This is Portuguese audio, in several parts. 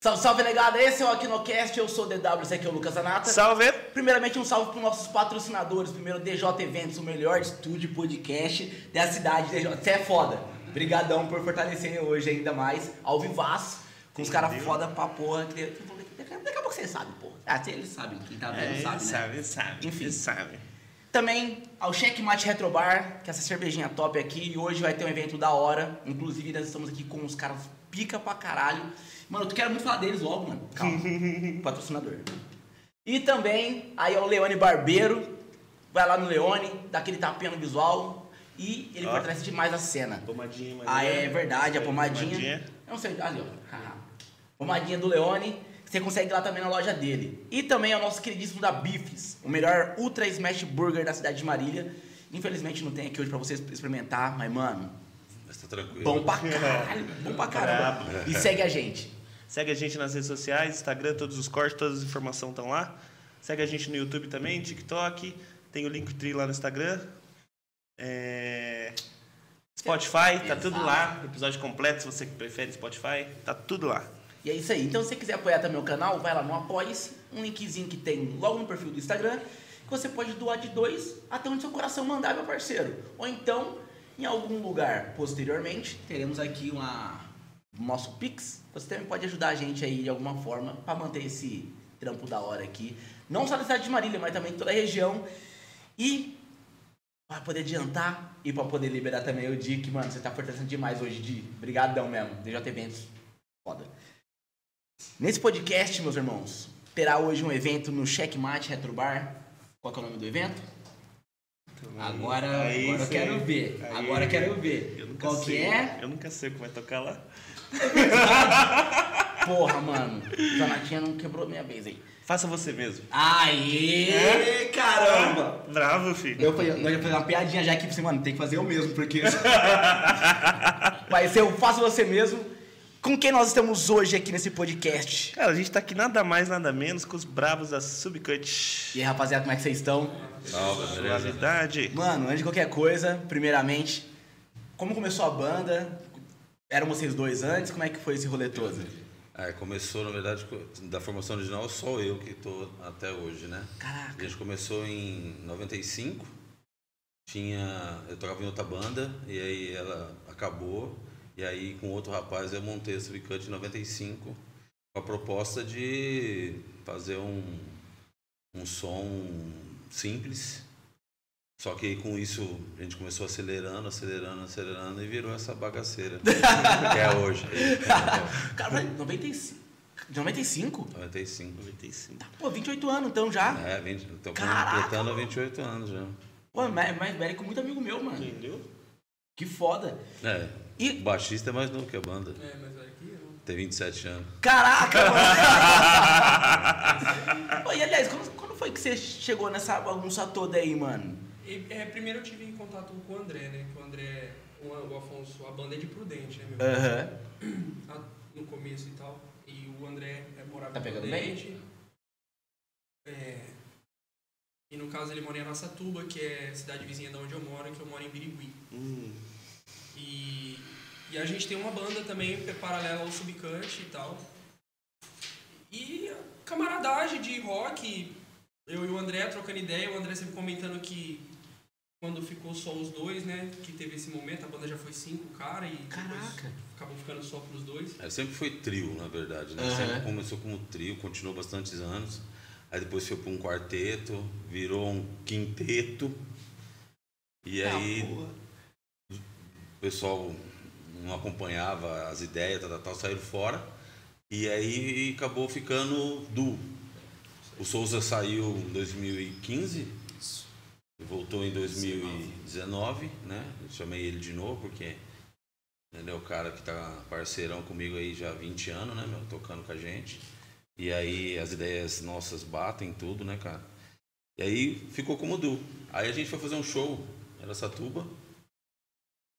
Salve, salve, legada! Esse é o Aquinocast, eu sou o DW, esse aqui é o Lucas Anata. Salve! Primeiramente, um salve para os nossos patrocinadores. Primeiro, DJ Eventos, o melhor estúdio podcast da cidade. DJ, você é foda. Obrigadão por fortalecerem hoje ainda mais, ao vivaço, com os caras foda pra porra. Daqui a pouco vocês sabem, porra. Ah, eles sabem, quem tá vendo É, sabe, né? sabe, sabe. Enfim. sabe. Também ao Checkmate Retrobar, que é essa cervejinha top aqui. E hoje vai ter um evento da hora. Inclusive, nós estamos aqui com os caras pica pra caralho. Mano, tu quero muito falar deles logo, mano. Calma. Patrocinador. E também aí é o Leone Barbeiro. Vai lá no Leone, dá aquele tapinha no visual. E ele fortalece demais a cena. Pomadinha, mas Ah, é verdade, a pomadinha. Pomadinha. Eu não sei, ali, ó. Pomadinha do Leone. Você consegue ir lá também na loja dele. E também é o nosso queridíssimo da Bifes, o melhor Ultra Smash Burger da cidade de Marília. Infelizmente não tem aqui hoje pra vocês experimentar, mas mano, Mas tá tranquilo. bom pra caralho, bom pra caramba. E segue a gente. Segue a gente nas redes sociais, Instagram, todos os cortes, todas as informações estão lá. Segue a gente no YouTube também, TikTok. Tem o Linktree lá no Instagram. É, Spotify, tá tudo lá. Episódio completo, se você prefere Spotify, tá tudo lá. E é isso aí. Então, se você quiser apoiar também o canal, vai lá no Apoie-se, um linkzinho que tem logo no perfil do Instagram, que você pode doar de dois até onde seu coração mandar, meu parceiro. Ou então, em algum lugar posteriormente, teremos aqui uma nosso Pix. Você também pode ajudar a gente aí de alguma forma para manter esse trampo da hora aqui. Não só da cidade de Marília, mas também de toda a região. E para poder adiantar e para poder liberar também o Dick, mano, você tá fortalecendo demais hoje, Di. Brigadão mesmo. DJ Eventos. Foda. Nesse podcast, meus irmãos, terá hoje um evento no Checkmate Retrobar. Qual que é o nome do evento? Agora, Aí agora eu quero ver. Aí. Agora eu quero ver. Eu nunca Qual que sei. é? Eu nunca sei o que vai tocar lá. Porra, mano. Jonatinha não quebrou minha vez aí. Faça você mesmo. Aê, É? caramba! Bravo, filho. Eu falei, ia fazer uma piadinha já aqui pra você, mano, tem que fazer eu mesmo, porque. Vai ser eu faço você mesmo. Com quem nós estamos hoje aqui nesse podcast? Cara, a gente tá aqui nada mais, nada menos com os bravos da Subcut. E aí, rapaziada, como é que vocês estão? Salve, beleza? Suavidade. Mano, antes de qualquer coisa, primeiramente, como começou a banda? Eram vocês dois antes? Como é que foi esse rolê todo? É, começou, na verdade, da formação original, só eu que tô até hoje, né? A Caraca. gente começou em 95. Tinha, eu tocava em outra banda e aí ela acabou. E aí com outro rapaz eu montei a Subcut em 95 com a proposta de fazer um, um som simples. Só que aí com isso a gente começou acelerando, acelerando, acelerando e virou essa bagaceira que é hoje. Cara, mas 95? De 95? 95. 95. Pô, 28 anos então já. É, 20, tô Caraca, completando mano. 28 anos já. Pô, mais, mais velho que muito amigo meu, mano. Entendeu? Que foda. É, E. o baixista é mais novo que a banda. É, mas olha aqui, eu... Tem 27 anos. Caraca, mano. Pô, e aliás, quando, quando foi que você chegou nessa bagunça toda aí, mano? E, é, primeiro eu tive contato com o André, né? Que o André, o, o Afonso, a banda é de Prudente, né, meu? Lá No começo e tal. E o André é, morava Tá em Prudente. É, e no caso ele mora em Araçatuba, que é a cidade vizinha da onde eu moro, que eu moro em Birigui. Hum, E, e a gente tem uma banda também paralela ao Subcut e tal. E a camaradagem de rock, eu e o André trocando ideia, o André sempre comentando que quando ficou só os dois, né? Que teve esse momento, a banda já foi cinco, cara, e Caraca. acabou ficando só pros dois. É, sempre foi trio, na verdade. Né? Aham. Sempre começou como trio, continuou bastantes anos. Aí depois foi para um quarteto, virou um quinteto. E Ah, aí porra. o pessoal não acompanhava as ideias, tal, tal, tal, saíram fora. E aí acabou ficando duo. O Souza saiu em 2015, voltou em 2019, né? Eu chamei ele de novo porque ele é o cara que tá parceirão comigo aí já há 20 anos, né, meu? Tocando com a gente. E aí as ideias nossas batem tudo, né, cara? E aí ficou como duo. Aí a gente foi fazer um show, era Satuba.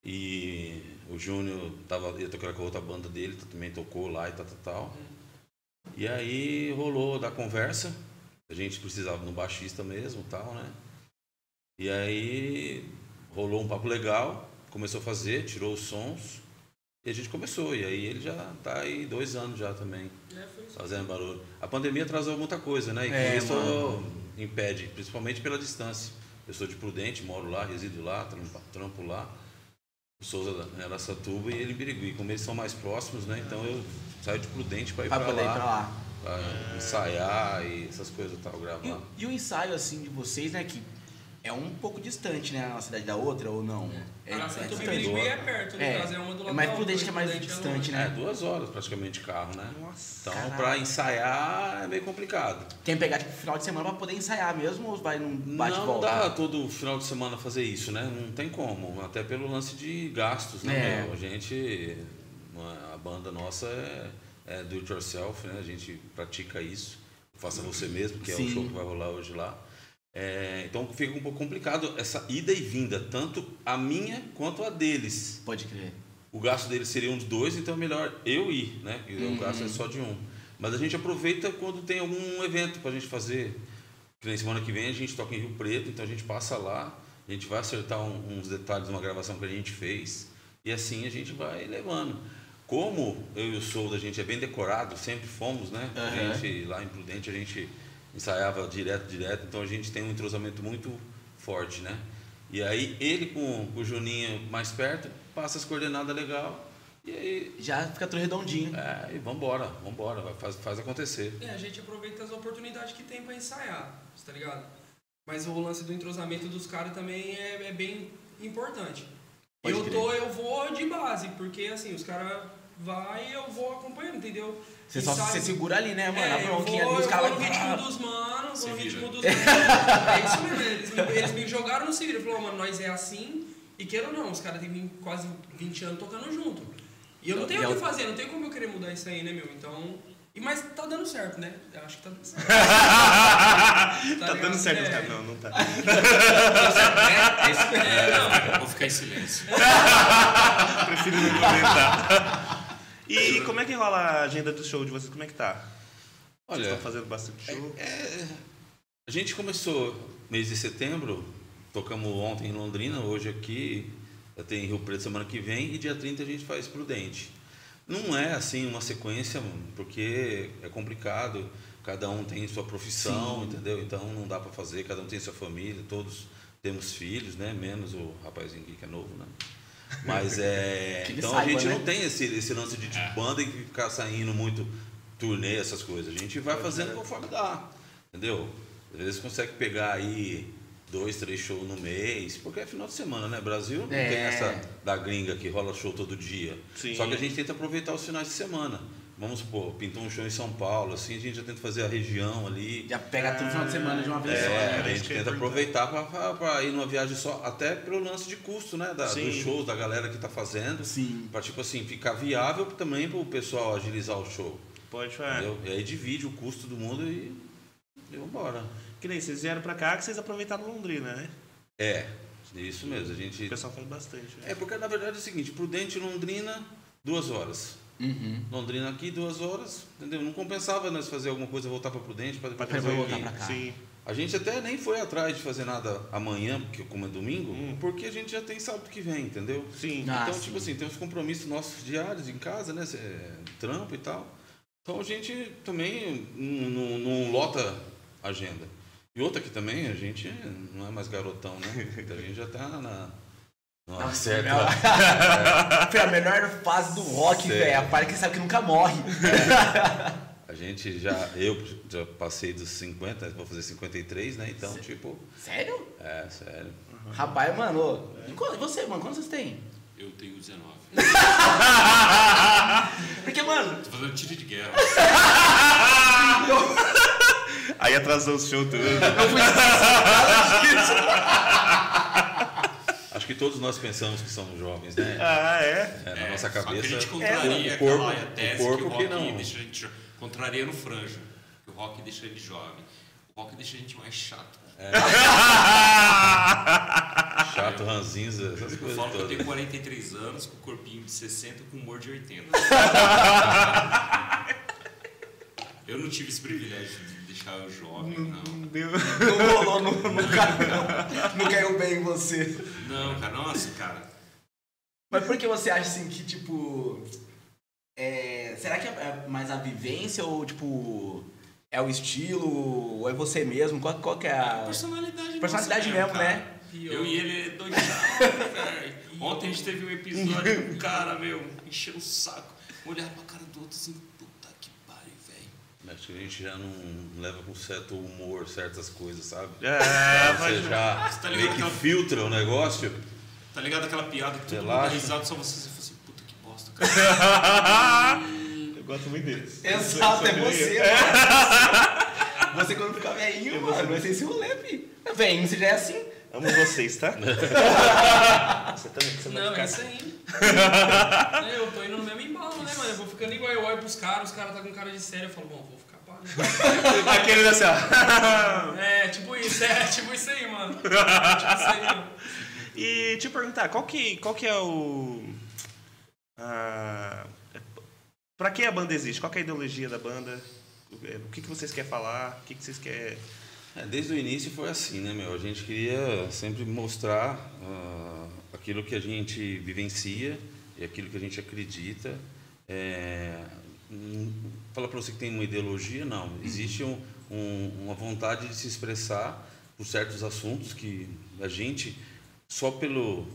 E o Júnior tava, ia tocar com a outra banda dele, também tocou lá e tal, tal, tal. E aí rolou da conversa. A gente precisava de um baixista mesmo tal, né? E aí rolou um papo legal, começou a fazer, tirou os sons. E a gente começou, e aí ele já tá aí dois anos já também, É, fazendo barulho. A pandemia atrasou muita coisa, né? E É, isso mano. impede, principalmente pela distância. Eu sou de Prudente, moro lá, resido lá, trampo, trampo lá. O Souza é Araçatuba e ele em Birigui. Como eles são mais próximos, né? Então eu saio de Prudente para ir Pra para poder ir lá, pra lá. pra ensaiar e essas coisas e tal, E, gravar. o- e o ensaio, assim, de vocês, né, que é um pouco distante, né, uma cidade da outra, ou não? É, Araçatuba e distante. Birigui é perto, no É, caso, é uma do lado é mais prudente que é mais distante, né? É, duas horas praticamente de carro, né? Nossa, Então, para ensaiar é meio complicado. Tem que pegar, tipo, final de semana pra poder ensaiar mesmo, ou vai num bate não dá todo final de semana fazer isso, né? Não tem como. Até pelo lance de gastos, né? É. A gente, a banda nossa é, é do it yourself, né? A gente pratica isso. Faça você mesmo, que é Sim. o show que vai rolar hoje lá. É, então fica um pouco complicado essa ida e vinda, tanto a minha quanto a deles. Pode crer. O gasto deles seria um de dois, então é melhor eu ir, né? E Uhum. o gasto é só de um. Mas a gente aproveita quando tem algum evento pra gente fazer. Que nem semana que vem a gente toca em Rio Preto, então a gente passa lá, a gente vai acertar um- uns detalhes de uma gravação que a gente fez. E assim a gente vai levando. Como eu e o Sou da gente é bem decorado, sempre fomos, né? A Aham. gente lá em Prudente a gente ensaiava direto, direto, então a gente tem um entrosamento muito forte, né? E aí ele com, com o Juninho mais perto, passa as coordenadas legal e aí Já fica tudo redondinho. é, e vambora, vambora, faz, faz acontecer. É, a gente aproveita as oportunidades que tem pra ensaiar, tá ligado? Mas o lance do entrosamento dos caras também é, é bem importante. Pode eu crer. tô, eu vou de base, porque assim, os caras vai e eu vou acompanhando, entendeu? Você só você segura ali, né, mano? É, a eu vou, bronquinha ali, os eu caras vai- ritmo dos manos, vou no Se ritmo dos manos. É isso mesmo, eles me, eles me jogaram no se vira. Falaram, mano, nós é assim, e queira ou não, os caras têm quase 20 anos tocando junto. E eu não tenho E o é que fazer, não tem como eu querer mudar isso aí, né, meu? Então. E, mas tá dando certo, né? Eu acho que tá dando certo. tá ligado? dando certo, É. cara. Não, não tá. É. É, não, Vou ficar em silêncio. Prefiro não comentar. E como é que rola a agenda do show de vocês? Como é que tá? Vocês Olha, estão fazendo bastante show? a gente começou mês de setembro, tocamos ontem em Londrina, hoje aqui, já tem Rio Preto semana que vem, e dia 30 a gente faz Prudente. Não é assim uma sequência, porque é complicado, cada um tem sua profissão, entendeu? Então não dá pra fazer, cada um tem sua família, todos temos filhos, né? Menos o rapazinho aqui que é novo, né? Mas é. Então a saiba, gente né? não tem esse, esse lance de, de banda e ficar saindo muito turnê, essas coisas. A gente vai fazendo conforme dá. Entendeu? Às vezes consegue pegar aí dois, três shows no mês, porque é final de semana, né? Brasil não É. tem essa da gringa que rola show todo dia. Sim. Só que a gente tenta aproveitar os finais de semana. Vamos supor, pintou um show em São Paulo, assim, a gente já tenta fazer a região ali. Já pega tudo no final de semana de uma vez só. É, né? a gente é tenta aproveitar para ir numa viagem só, até pelo lance de custo, né? Da, dos shows, da galera que tá fazendo. Sim. Pra, tipo assim, ficar viável também pro pessoal agilizar o show. Pode, é. E aí divide o custo do mundo e, e vambora. Que nem vocês vieram pra cá que vocês aproveitaram Londrina, né? É, isso mesmo. A gente. O pessoal faz bastante. né? É porque na verdade é o seguinte, Prudente e Londrina, duas horas. Uhum. Londrina aqui, duas horas, entendeu? Não compensava nós fazer alguma coisa, voltar para Prudente, para depois fazer voltar pra cá. Sim. A gente até nem foi atrás de fazer nada amanhã, porque como é domingo, Hum. porque a gente já tem sábado que vem, entendeu? Sim. Ah, então, sim. tipo assim, tem os compromissos nossos diários em casa, né? Trampo e tal. Então a gente também não, não- não lota a agenda. E outra que também, a gente não é mais garotão, né? A gente já tá na. Nossa, certa. meu- Foi a melhor fase do rock, velho. A parte que sabe que nunca morre. A gente já. Eu já passei dos 50, vou fazer 53, né? Então, tipo. Sério? É, sério. Rapaz, mano. ô, E você, mano? Quantos vocês têm? Eu tenho 19. Porque, mano, Tô fazendo tiro de guerra. Aí atrasou o show tudo. eu fui que todos nós pensamos que somos jovens, né? ah, é? É, na É, nossa Só que a cabeça. gente contraria o corpo, aquela tese o corpo que o que rock não. deixa a gente contraria no franja. Que o rock deixa ele jovem. O rock deixa a gente mais chato. Chato, ranzinza, essas Eu coisas falo que eu todas. tenho 43 anos, com corpinho de 60 com humor de 80. eu não tive esse privilégio de deixar eu jovem, não. Deu. Não rolou, não, não, caiu, não, não caiu bem em você. Não, cara, nossa, cara. Mas por que você acha assim que, tipo. é, será que é mais a vivência ou, tipo. É o estilo? Ou é você mesmo? Qual, qual que é a. Personalidade. Personalidade mesmo, cara. né? Eu e ele é velho. Ontem a gente teve um episódio com um cara, meu, enchendo o saco. Olhar pra cara do outro assim, puta que pariu, velho. Acho que a gente já não leva com certo humor certas coisas, sabe? É, Você já Você tá meio que aquela- filtra o negócio. Tá ligado aquela piada que todo mundo dá Relaxa. risada, só você, você fala assim, puta que bosta, cara. Eu gosto muito deles. Exato, é você, mano. Você quando ficar velhinho, mano, vai ser esse rolê, fi. Velhinho, você já é assim. Amo vocês, tá? você também, você Não, ficar. é isso aí. É, eu tô indo no mesmo embalo, né? Eu vou ficando igual, eu olho pros caras, os caras tá com cara de sério, eu falo, bom, vou ficar pá. né? Aquele assim, ó. É, tipo isso, é, tipo isso aí, mano. Tipo isso aí, mano. E te perguntar, qual que, qual que é o. A, pra que a banda existe? Qual que é a ideologia da banda? O que, que vocês querem falar? O que, que vocês querem. É, desde o início foi assim, né, meu? A gente queria sempre mostrar ah, aquilo que a gente vivencia e aquilo que a gente acredita. É, falar para você que tem uma ideologia, não. Existe um, um- uma vontade de se expressar por certos assuntos que a gente, só pelo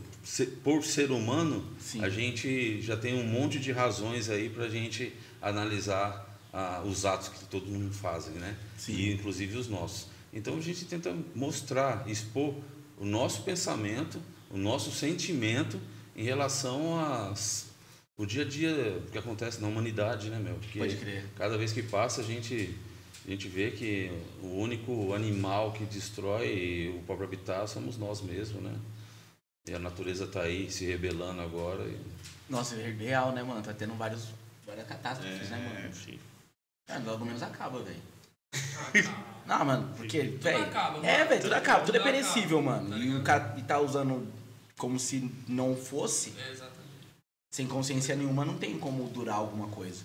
por ser humano, Sim. a gente já tem um monte de razões aí para a gente analisar ah, os atos que todo mundo faz, né? Sim. E inclusive os nossos. Então a gente tenta mostrar, expor o nosso pensamento, o nosso sentimento em relação às o dia a dia que acontece na humanidade, né, meu? Porque Pode crer. cada vez que passa a gente a gente vê que o único animal que destrói o próprio habitat somos nós mesmos, né? E a natureza está aí se rebelando agora. e- Nossa, é real, né, mano? Tá tendo vários, várias catástrofes, né, É, mano? enfim. É, logo menos acaba, velho. Ah. Não, mano, porque, velho. acaba, mano. É, velho, tudo acaba, tudo é perecível, acaba, mano. tá e o cara e tá usando como se não fosse, É, exatamente. Sem consciência nenhuma, não tem como durar alguma coisa.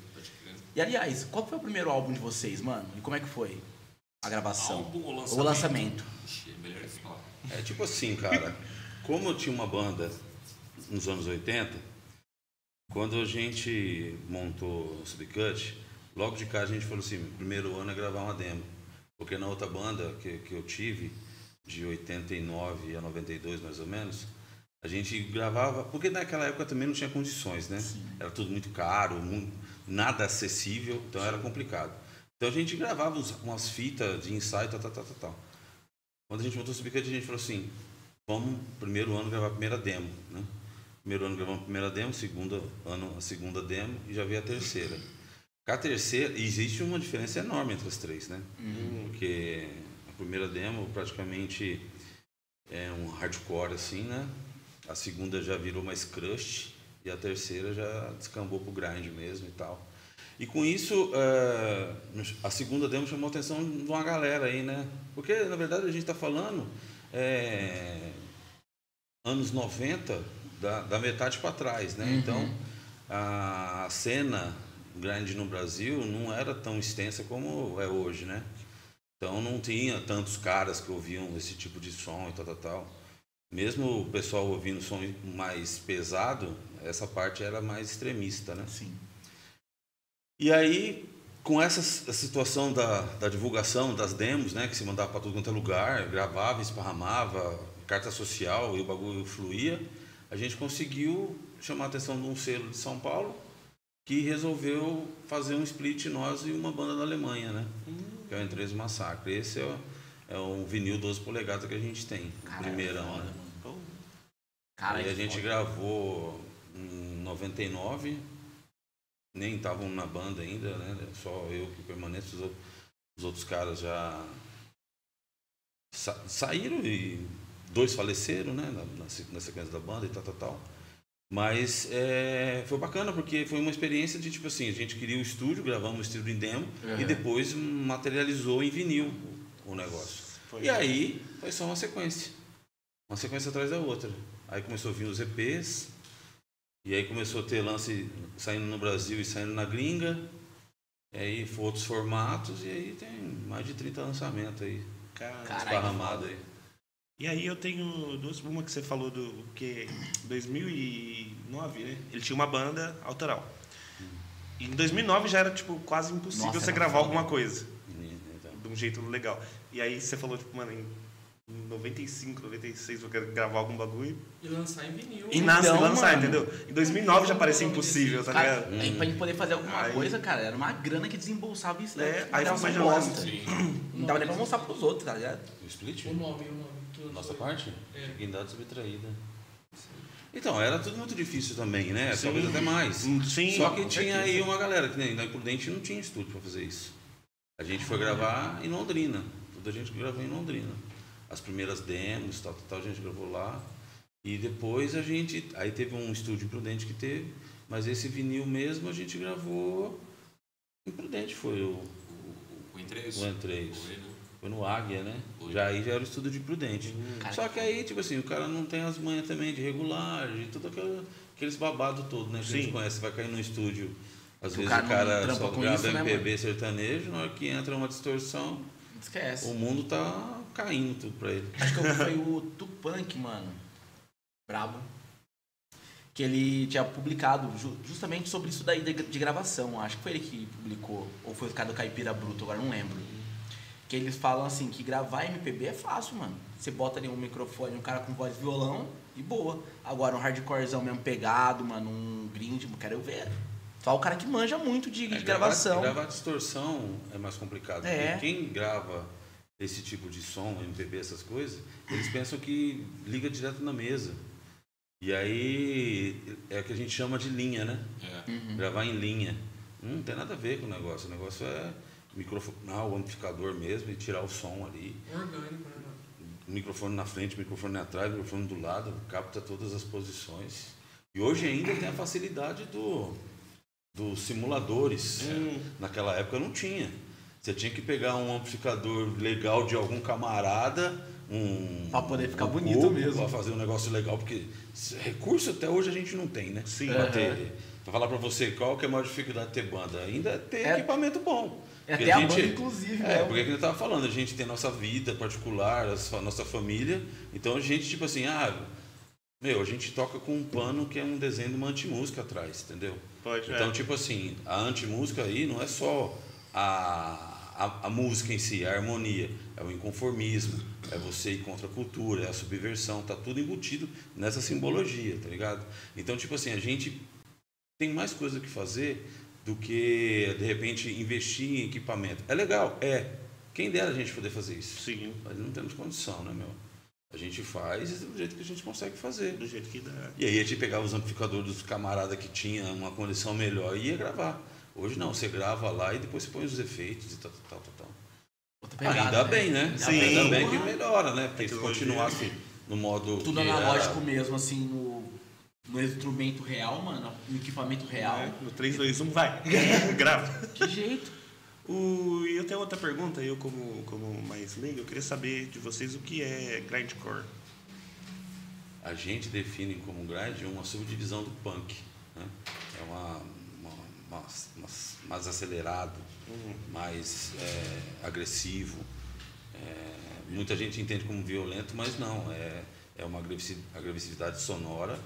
E aliás, qual foi o primeiro álbum de vocês, mano? E como é que foi a gravação? Álbum ou lançamento? O lançamento. Ixi, é melhor falar. É tipo assim, cara. Como eu tinha uma banda nos anos 80, quando a gente montou o Subcut, logo de cara a gente falou assim: o primeiro ano é gravar uma demo. Porque na outra banda que, que eu tive, de 89 a 92 mais ou menos, a gente gravava. Porque naquela época também não tinha condições, né? Era tudo muito caro, mu- nada acessível, então era complicado. Então a gente gravava uns- umas fitas de ensaio, tal, tal, tal, tal, tal. Quando a gente montou o Subcut, a gente falou assim: vamos, primeiro ano, gravar a primeira demo, né? Primeiro ano gravamos a primeira demo, segundo ano a segunda demo e já veio a terceira. Com a terceira, existe uma diferença enorme entre as três, né? Porque a primeira demo praticamente é um hardcore assim, né? A segunda já virou mais crust e a terceira já descambou pro grind mesmo e tal. E com isso, eh, a segunda demo chamou a atenção de uma galera aí, né? Porque, na verdade, a gente está falando eh, anos 90, da, da metade para trás, né? Então, a cena grande no Brasil não era tão extensa como é hoje, né? Então, não tinha tantos caras que ouviam esse tipo de som e tal, tal, tal. Mesmo o pessoal ouvindo som mais pesado, essa parte era mais extremista, né? Sim. E aí, com essa situação da, da divulgação das demos, né, que se mandava para tudo quanto é lugar, gravava, esparramava, carta social e o bagulho fluía, a gente conseguiu chamar a atenção de um selo de São Paulo que resolveu fazer um split nós e uma banda da Alemanha, né? Que é o Entrez Massacre. Esse é, o- é um vinil 12 polegadas que a gente tem, o Caralho, primeirão, né? Caralho, Aí a gente foda. gravou em 99, nem estavam na banda ainda, né? Só eu que permaneço, os, ou- os outros caras já sa- saíram e dois faleceram, né? Na, na na sequência da banda e tal, tal, tal. Mas é, foi bacana porque foi uma experiência de tipo assim, a gente queria o estúdio, gravamos o estúdio em demo e Uhum. depois materializou em vinil o, o negócio. Foi. E aí foi só uma sequência. Uma sequência atrás da outra. Aí começou a vir os EPs. E aí começou a ter lance saindo no Brasil e saindo na gringa. E aí foi outros formatos. E aí tem mais de 30 lançamentos aí. Caralho, esparramado aí. E aí eu tenho duas. Uma que você falou do que 2009, né? Ele tinha uma banda autoral. E em 2009 já era tipo quase impossível Nossa, você gravar foda. alguma coisa Então, de um jeito legal. E aí você falou tipo, mano, em 95, 96 eu quero gravar algum bagulho E lançar em vinil. e nasce Então, lançar, mano. entendeu? Em 2009 já parecia impossível, tá Cara, ligado? aí pra gente poder fazer alguma Aí- coisa, cara, era uma grana que desembolsava isso. É, né? aí Dava foi uma mais bosta. Não dava nem pra mostrar pros outros, tá ligado? o split? O nome, o nome. lançou Nossa aí. parte? É. Dignidade subtraída. Então, era tudo muito difícil também, né? Sim. Talvez até mais. Hum, Sim, Só que tinha certeza. aí uma galera, que nem na Imprudente não tinha estúdio pra fazer isso. A gente foi gravar em Londrina. Toda a gente gravou em Londrina. As primeiras demos, tal, tal, tal, a gente gravou lá. E depois a gente. Aí teve um estúdio Imprudente que teve, mas esse vinil mesmo a gente gravou. Imprudente foi o, O N3. o N3. Foi, né? Foi no Águia, né? Foi. Já aí já era o estúdio de Prudente. Cara, Só que aí, tipo assim, o cara não tem as manhas também de regular, de tudo aquela, aqueles babados todo, né? Que a gente conhece, vai cair no estúdio. Às Que o vezes cara o cara só com grava isso, né, MPB sertanejo, na hora que entra uma distorção, Esquece. o mundo tá caindo tudo pra ele. Acho que foi o Tupac, mano. Brabo. Que ele tinha publicado ju- justamente sobre isso daí de, de gravação. Acho que foi ele que publicou. Ou foi o cara do Caipira Bruto, agora não lembro. Que eles falam assim, que gravar MPB é fácil, mano. Você bota ali um microfone, um cara com voz e violão e boa. Agora um hardcorezão mesmo pegado, mano, um grind, quero eu ver. Só o cara que manja muito de, de É, gravação. Gravar, gravar distorção é mais complicado. É. Quem grava esse tipo de som, MPB, essas coisas, eles pensam que liga direto na mesa. E aí é o que a gente chama de linha, né? É. Uhum. Gravar em linha. Não tem nada a ver com o negócio. O negócio é microfonar o amplificador mesmo e tirar o som ali. Orgânico, né? Microfone na frente, microfone atrás, microfone do lado, capta todas as posições. E hoje ainda tem a facilidade do, dos simuladores. Hum. Naquela época não tinha. Você tinha que pegar um amplificador legal de algum camarada, um. Pra poder ficar um bonito cubo, mesmo. Pra fazer um negócio legal, porque recurso até hoje a gente não tem, né? Sim. Pra, ter, pra falar pra você qual que é a maior dificuldade de ter banda, ainda é ter É- equipamento bom. É Porque até a banda, inclusive, É, né? porque é que eu tava falando, a gente tem nossa vida particular, a nossa família, então a gente, tipo assim, ah, meu, a gente toca com um pano que é um desenho de uma antimúsica atrás, entendeu? Pode, Então, é. tipo assim, a antimúsica aí não é só a, a, a música em si, a harmonia, é o inconformismo, é você ir contra a cultura, é a subversão, tá tudo embutido nessa simbologia, tá ligado? Então, tipo assim, a gente tem mais coisa que fazer do que, de repente, investir em equipamento. É legal, é. Quem dera a gente poder fazer isso. Sim, Mas não temos condição, né, meu? A gente faz do jeito que a gente consegue fazer. do jeito que dá. E aí a gente pegava os amplificadores dos camaradas que tinha uma condição melhor e ia gravar. Hoje não, você grava lá e depois você põe os efeitos e tal, tal, tal, tal. Outra pegada, Ainda né? bem, né? Sim. Ainda bem que melhora, né? Porque se continuasse no modo. Tudo analógico era- mesmo, assim, no, no instrumento real, mano, no equipamento real. É, No 3, 2, 1, vai. Grava. Que jeito. O, e eu tenho outra pergunta, eu como, como mais leigo, eu queria saber de vocês o que é grindcore. A gente define como grind uma subdivisão do punk. Né? É uma, mais, mais- mais acelerado, mais é, agressivo. É, muita gente entende como violento, mas não. É, é uma agressi- agressividade sonora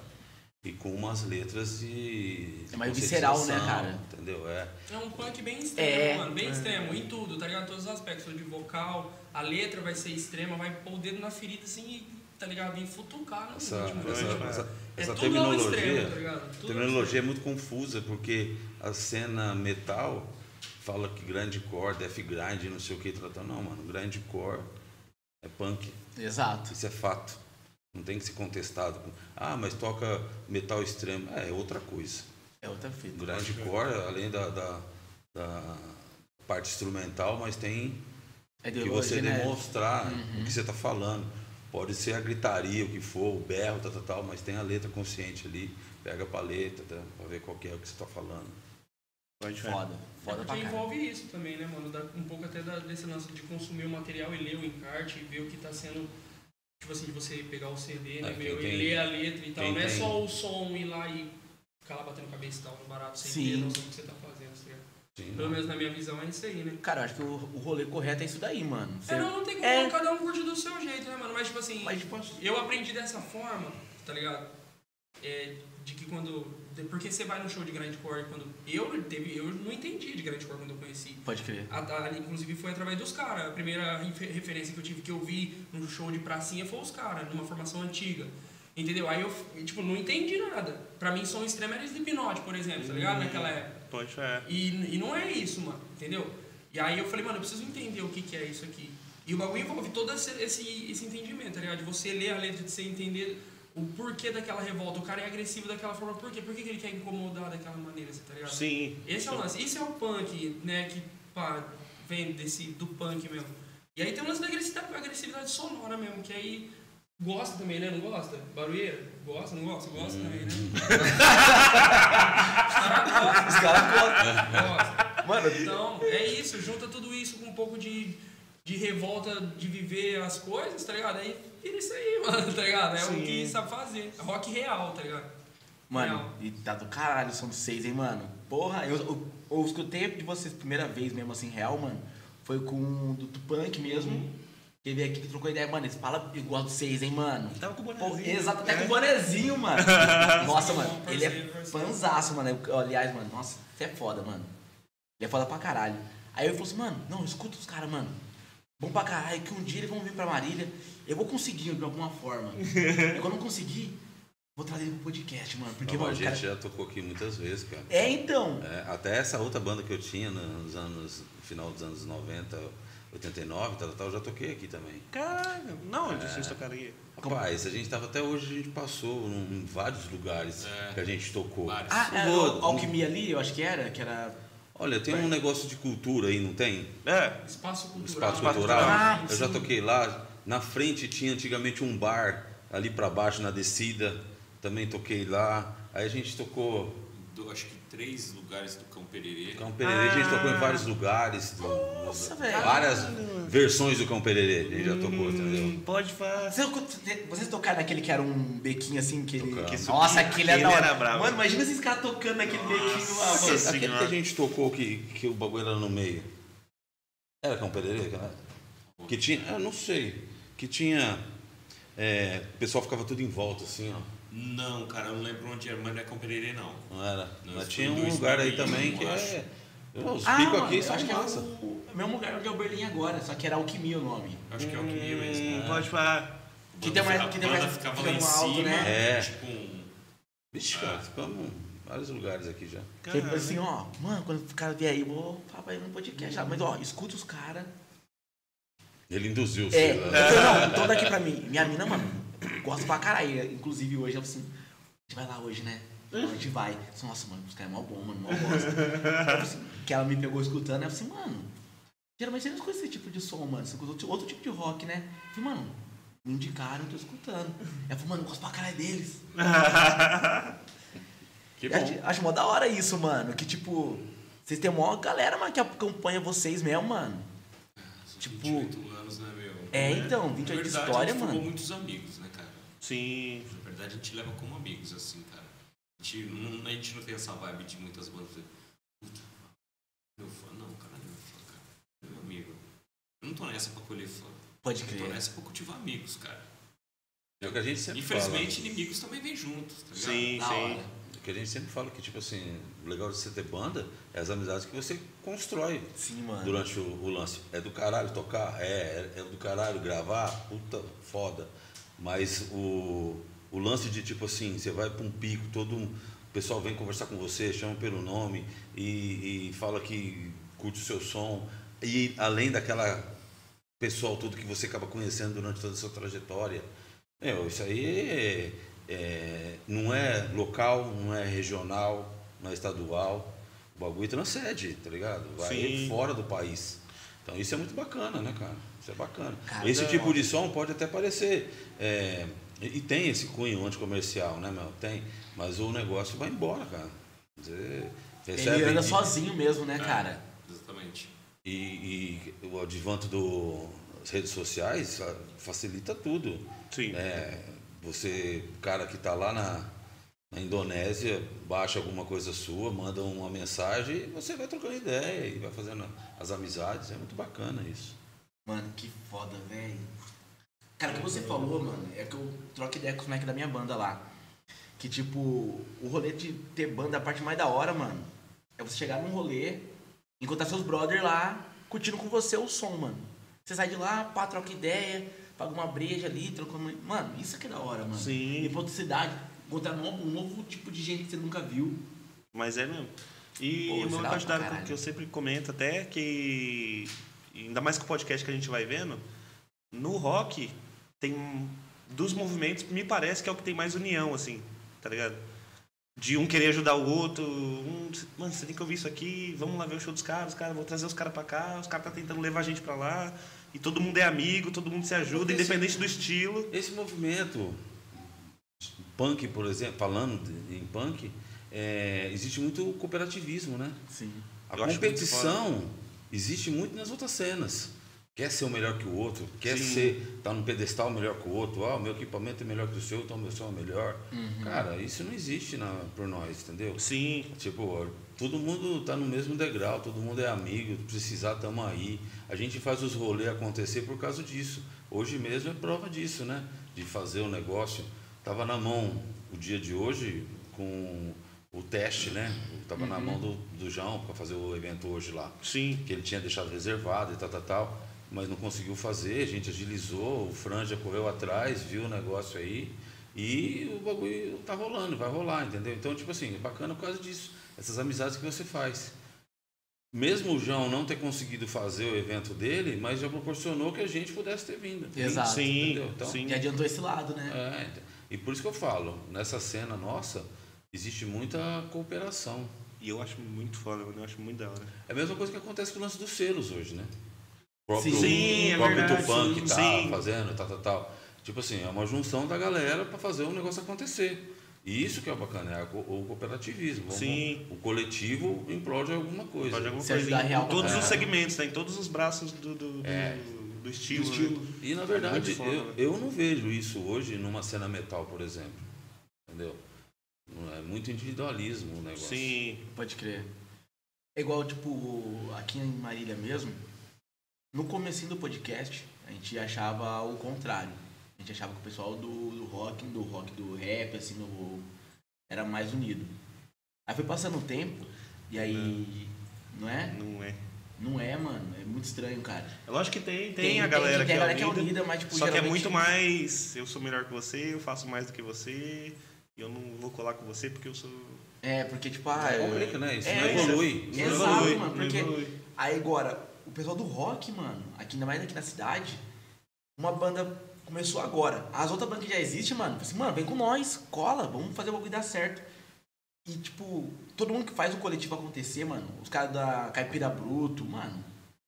e com umas letras de. É mais visceral, né, cara? Entendeu? É. É um punk bem extremo, É. mano. Bem extremo, em tudo, tá ligado? Todos os aspectos. De vocal, a letra vai ser extrema, vai pôr o dedo na ferida assim e, tá ligado? Vir futucar no Essa, último. essa, essa, é essa tudo ao terminologia. extremo, tá ligado? Tudo terminologia é muito confusa porque a cena metal fala que grindcore, death grind, não sei o que, tratando. Não, mano, grindcore é punk. Exato. Isso é fato. Não tem que ser contestado. Ah, mas toca metal extremo. É, é outra coisa. É outra fita. Grindcore, além da, da, da parte instrumental, mas tem É que você né? demonstrar o que você está falando. Pode ser a gritaria, o que for, o berro, tal, tal, tal, mas tem a letra consciente ali. Pega a paleta, tá, para ver qual que é o que você está falando. Pode Foda. É Foda pra porque envolve isso também, né, mano? Dá um pouco até da, desse lance de consumir o material e ler o encarte e ver o que tá sendo. Tipo assim, de você pegar o CD, né, É, meu, quem e tem- ler a letra e tal. Não é tem- só o som ir lá e ficar lá batendo cabeça e tal, no barato, sem Sim. ter noção do que você tá fazendo, tá? Sim. Pelo menos na minha visão é isso aí, né? Cara, eu acho que o, o rolê correto é isso daí, mano. Você- É, não, não tem como É. cada um curte do seu jeito, né, mano? Mas, tipo assim, Mas, tipo, eu aprendi dessa forma, tá ligado? É, de que quando. Porque você vai no show de grande cor quando. Eu, teve, eu não entendi de grande cor quando eu conheci. pode crer. A- a- inclusive foi através dos caras. A primeira refer- referência que eu tive que eu vi num show de pracinha foi os caras, numa formação antiga. Entendeu? Aí eu, tipo, não entendi nada. Pra mim, som extremo era Slipknot, por exemplo, tá ligado? Naquela época. É. E, e não é isso, mano, entendeu? E aí eu falei, mano, eu preciso entender o que, que é isso aqui. E o bagulho envolve todo esse, esse, esse entendimento, tá ligado? De você ler a letra, de você entender o porquê daquela revolta. O cara é agressivo daquela forma, por quê? Por que, que ele quer incomodar daquela maneira, tá ligado? Sim. Esse é o lance. Isso é o punk, né, que pá, vem desse, do punk mesmo. E aí tem o lance da agressividade, agressividade sonora mesmo, que aí gosta também, né? Não gosta? Barulheira? Gosta, não gosta? Gosta também, né? Os caras gostam. Gosta. Mano, Então, é isso, junta tudo isso com um pouco de, de revolta de viver as coisas, tá ligado? Aí vira isso aí, mano, tá ligado? É Sim. o que sabe fazer. É rock real, tá ligado? Mano, Real. e tá do caralho o som de vocês, hein, mano? Porra, eu, eu, eu escutei de vocês primeira vez mesmo, assim, real, mano. Foi com o do Tupunk mesmo. Que veio aqui que trocou ideia, mano. Eles falam igual de vocês, hein, mano? Tava com o Pô, bonezinho. exato, até É. com o bonezinho, mano. Nossa, mano, ele é fanzaço, mano. Eu- aliás, mano, nossa, você é foda, mano. Ele é foda pra caralho. Aí eu falei assim, mano, não, escuta os caras, mano. Bom pra caralho, que um dia eles vão vir pra Marília. Eu vou conseguir de alguma forma. e quando eu conseguir, vou trazer ele pro podcast, mano. Porque, Não, mano, a gente cara... já tocou aqui muitas vezes, cara. É, então. É, até essa outra banda que eu tinha nos anos, no final dos anos 90, 89, tal, tal, eu já toquei aqui também. Caralho. Não, onde vocês tocaram aqui? Rapaz, a gente tava até hoje, a gente passou em vários lugares É. que a gente tocou. Vários. Ah, é, Vou- o Alquimia ali, eu acho que era, que era... Olha, tem um negócio de cultura aí, não tem? É. Espaço cultural. Espaço cultural. cultural. eu já toquei lá. Na frente tinha antigamente um bar, ali pra baixo na descida. Também toquei lá. Aí a gente tocou Do- acho que três lugares do Cão Pererê. Cão Pererê, a gente tocou em vários lugares. do- Nossa, velho. Várias versões do Cão Pererê, a gente já tocou, entendeu? Hum, Pode fazer. Vocês, tocaram naquele que era um bequinho assim, que ele... Que Nossa, aquele Aquele da hora. era brabo. Mano, imagina esses caras tocando naquele bequinho lá, Nossa mano. Aquele que a gente tocou que, que o bagulho era no meio. Era Cão Pererê, cara? Que tinha, eu não sei, que tinha, é, o pessoal ficava tudo em volta assim, ó. Não, cara, eu não lembro onde era, mas não é Cão Pererê, não. Não era? Não, Mas tinha um lugar aí 2001, também que acho. é. Os Ah, picos aqui são acho que é massa. o, o mesmo lugar onde é o Berlim agora, só que era Alquimia o nome. Acho que é o que mesmo. Hum, Pode falar. Que tem mais- que tem mais- ficava fica lá em no alto, cima, né? É. tipo um... Vixe, cara, ficamos em vários lugares aqui já. Falou assim, ó, mano, quando o cara vier aí, eu vou falar pra ele no podcast. lá. Mas, ó, escuta os caras. Ele induziu o É, seu, eu né? não, então daqui pra mim. Minha mina, mano, gosta pra caralho. Inclusive hoje, ela falou assim, a gente vai lá hoje, né? A gente vai. Eu falei, Nossa, mano, os caras é mó bom, mano, mó gosta. Falou assim, que ela me pegou escutando, ela falou assim, mano, geralmente você não escuta esse tipo de som, mano. Você escuta outro- outro tipo de rock, né? Eu falei, mano, me indicaram, eu tô escutando. Ela falou, mano, eu gosto pra caralho deles. Que Eu acho, bom. acho mó da hora isso, mano. Que tipo, vocês têm mó galera, mano, que acompanha vocês mesmo, mano. São Tipo- 28 anos, né, meu? É, então, 28 Na de história, a gente formou mano. muitos amigos, né? Sim. Na verdade, a gente leva como amigos, assim, cara. A gente não, a gente não tem essa vibe de muitas bandas. Puta, meu fã. Não, cara, não é meu fã, cara. É meu amigo. Eu não tô nessa pra colher fã. Pode Eu tô crer. nessa pra cultivar amigos, cara. É o que a gente sempre Infelizmente, inimigos também vêm juntos, tá ligado? Sim, sim. hora. fala. O que a gente sempre fala que, tipo assim, o legal de você ter banda é as amizades que você constrói Sim, mano. durante o, o lance. É do caralho tocar? É. É do caralho gravar? Puta, foda. Mas o, o lance de, tipo assim, você vai pra um pico, todo um- o pessoal vem conversar com você, chama pelo nome e, e fala que curte o seu som. E além daquela pessoal todo que você acaba conhecendo durante toda a sua trajetória. Meu, isso aí é- é- não é local, não é regional, não é estadual. O bagulho transcende, tá ligado? Vai Sim. fora do país. Então isso é muito bacana, né, cara? Isso é bacana. Esse tipo de som pode até parecer. é, e tem esse cunho anticomercial, né, meu? Tem. Mas o negócio vai embora, cara. Você recebe. Ele anda e- sozinho mesmo, né, É, cara? Exatamente. e, e o advento das redes sociais fa- facilita tudo. Sim. É, você, o cara que está lá na, na Indonésia, baixa alguma coisa sua, manda uma mensagem e você vai trocando ideia e vai fazendo as amizades. É muito bacana isso. Mano, que foda, velho. Cara, o que você falou, mano, é que eu troco ideia com os moleques da minha banda lá. Que, tipo, o rolê de ter banda, a parte mais da hora, mano, é você chegar num rolê, encontrar seus brothers lá, curtindo com você o som, mano. Você sai de lá, pá, troca ideia, paga uma breja ali, troca uma... Mano, isso aqui é da hora, mano. Sim. Ir pra outra cidade, encontrar um novo, um novo tipo de gente que você nunca viu. Mas é mesmo. E Pô, uma será pra quantidade que eu sempre comento até que ainda mais com o podcast que a gente vai vendo, no rock tem um- dos movimentos, me parece que é o que tem mais união assim, tá ligado? De um querer ajudar o outro, um, mano, você tem que ouvir isso aqui, vamos lá ver o show dos caras, os caras vou trazer os caras pra cá, os caras tá tentando levar a gente pra lá, e todo mundo é amigo, todo mundo se ajuda, esse- independente do estilo. Esse movimento punk, por exemplo, falando de- em punk, é, existe muito cooperativismo, né? Sim. A Eu acho muito competição existe muito nas outras cenas. Quer ser o melhor que o outro, quer Sim. ser tá num pedestal melhor que o outro, ah, o meu equipamento é melhor que o seu, então o meu som é melhor. Cara, isso não existe na, por nós, entendeu? Sim, Tipo, todo mundo tá no mesmo degrau, todo mundo é amigo, precisar tamo aí. A gente faz os rolês acontecer por causa disso. Hoje mesmo é prova disso, né? De fazer o negócio. Tava na mão o dia de hoje com o teste, né? Tava na mão do, do João para fazer o evento hoje lá. sim. Que ele tinha deixado reservado e tal, tal, tal. Mas não conseguiu fazer, a gente agilizou, o Fran já correu atrás, viu o negócio aí. E o bagulho tá rolando, vai rolar, entendeu? Então, tipo assim, é bacana por causa disso. Essas amizades que você faz. Mesmo o João não ter conseguido fazer o evento dele, mas já proporcionou que a gente pudesse ter vindo. Exato. Sim, entendeu? Então, sim. Já adiantou esse lado, né? É, então. E por isso que eu falo, nessa cena nossa, existe muita cooperação. E eu acho muito foda, mano. Eu acho muito da hora. É a mesma coisa que acontece com o lance dos selos hoje, né? O próprio, Sim, é o próprio verdade, Tupan que tá sim. fazendo, tal, tal, tal. Tipo assim, é uma junção da galera para fazer o negócio acontecer. E isso que é bacana, é o cooperativismo. Sim. O coletivo implode alguma coisa. Pode alguma coisa. Em real todos pra os segmentos, tá? Em todos os braços do, do, do, É. do estilo. Do estilo. né? E na verdade, muito foda, eu, né? eu não vejo isso hoje numa cena metal, por exemplo. Entendeu? Não É muito individualismo o negócio. Sim. Pode crer. É igual, tipo, aqui em Marília mesmo, no comecinho do podcast, a gente achava o contrário. A gente achava que o pessoal do, do rock, do rock, do rap, assim, no, era mais unido. Aí foi passando o tempo, e aí, não é? Não é. Não é, mano. É muito estranho, cara. É Lógico que tem, tem, Tem- a tem- galera, tem a galera que, que é é unida, unida, mas, tipo, Só que é muito mais. Eu sou melhor que você, eu faço mais do que você. E eu não vou colar com você porque eu sou. É, porque, tipo, ah, Ah, é- complica, né? Isso É, não isso evolui. Isso não Exato, evolui. mano, não porque- evolui. Aí agora, o pessoal do rock, mano, aqui ainda mais aqui na cidade, uma banda começou agora. As outras bandas que já existem, mano, assim, mano, vem com nós, cola, vamos fazer o bagulho dar certo. E tipo, todo mundo que faz o coletivo acontecer, mano, os caras da Caipira Bruto, mano,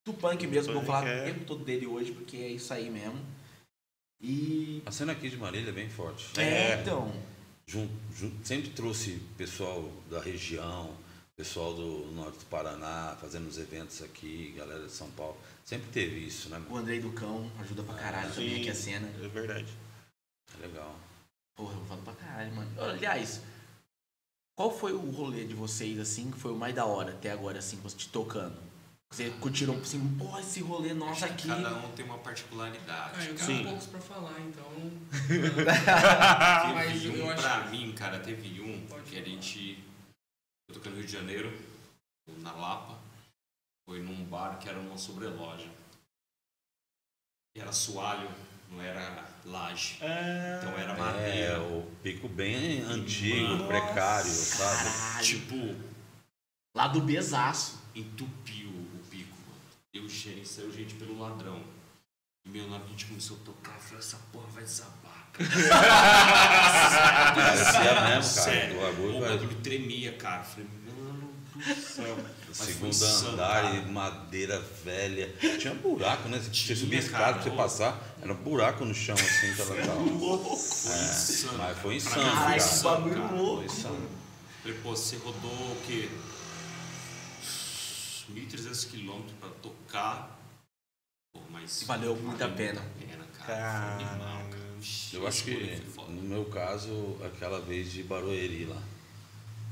do punk mesmo, que eu vou falar é. o tempo todo dele hoje, porque é isso aí mesmo. E. A cena aqui de Marília é bem forte. É, então. Jun- jun- sempre trouxe pessoal da região, pessoal do norte do Paraná, fazendo os eventos aqui, galera de São Paulo. Sempre teve isso, né? O Andrei do Cão ajuda pra caralho também Sim, aqui a cena. É verdade. É legal. Porra, eu falo pra caralho, mano. Aliás, qual foi o rolê de vocês, assim, que foi o mais da hora até agora, assim, você te tocando? Você curtiram, assim, pô, esse rolê nosso aqui. Cada um tem uma particularidade. Ah, eu cara. tenho poucos pra falar, então. Teve Mas um eu acho pra mim, cara, teve um Pode que a gente. Eu tocando no Rio de Janeiro, na Lapa. Foi num bar que era uma sobreloja. E era soalho, não era laje. Então era É, madeira. o pico bem antigo, Mano. precário, sabe? Caralho. Tipo, Lá do besaço. entupiu o pico, mano. Eu cheirei, saiu gente pelo ladrão. E meu, na hora que a gente começou a tocar, eu falei, essa porra vai desabar, cara. Parecia mesmo, cara. Sério, O bagulho o bagulho tremia, cara. Eu falei, mano do céu. Segundo andar cara. e madeira velha. Tinha buraco, né? Você tinha subir a escada pra você passar, era um buraco no chão assim, tal, tal. Foi É, insano. mas foi insano, Caralho, cara. que insano, bagulho louco. Foi insano. Falei, pô, você rodou o quê? 1.300 quilômetros pra tocar. Pô, mas. Valeu muito a pena. cara. Animal, cara. Eu acho que, no meu caso, aquela vez de Barueri lá.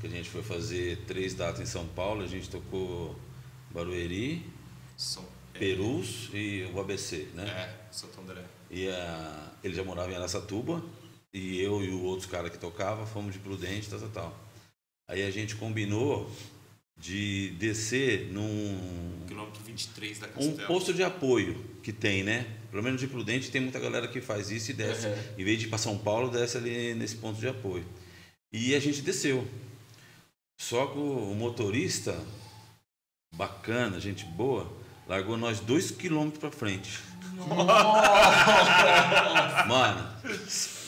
Que a gente foi fazer três datas em São Paulo, a gente tocou Barueri, São, é, Perus e o ABC, né? é, Santo André. E a, ele já morava em Aracatuba, e eu e o outro cara que tocava fomos de Prudente, tal, tal, tal. Aí a gente combinou de descer num Quilômetro 23 da um posto de apoio que tem, né? Pelo menos de Prudente tem muita galera que faz isso e desce. Uhum. Em vez de ir para São Paulo, desce ali nesse ponto de apoio. E a gente desceu. Só que o motorista, bacana, gente boa, largou nós dois quilômetros para frente. Mano,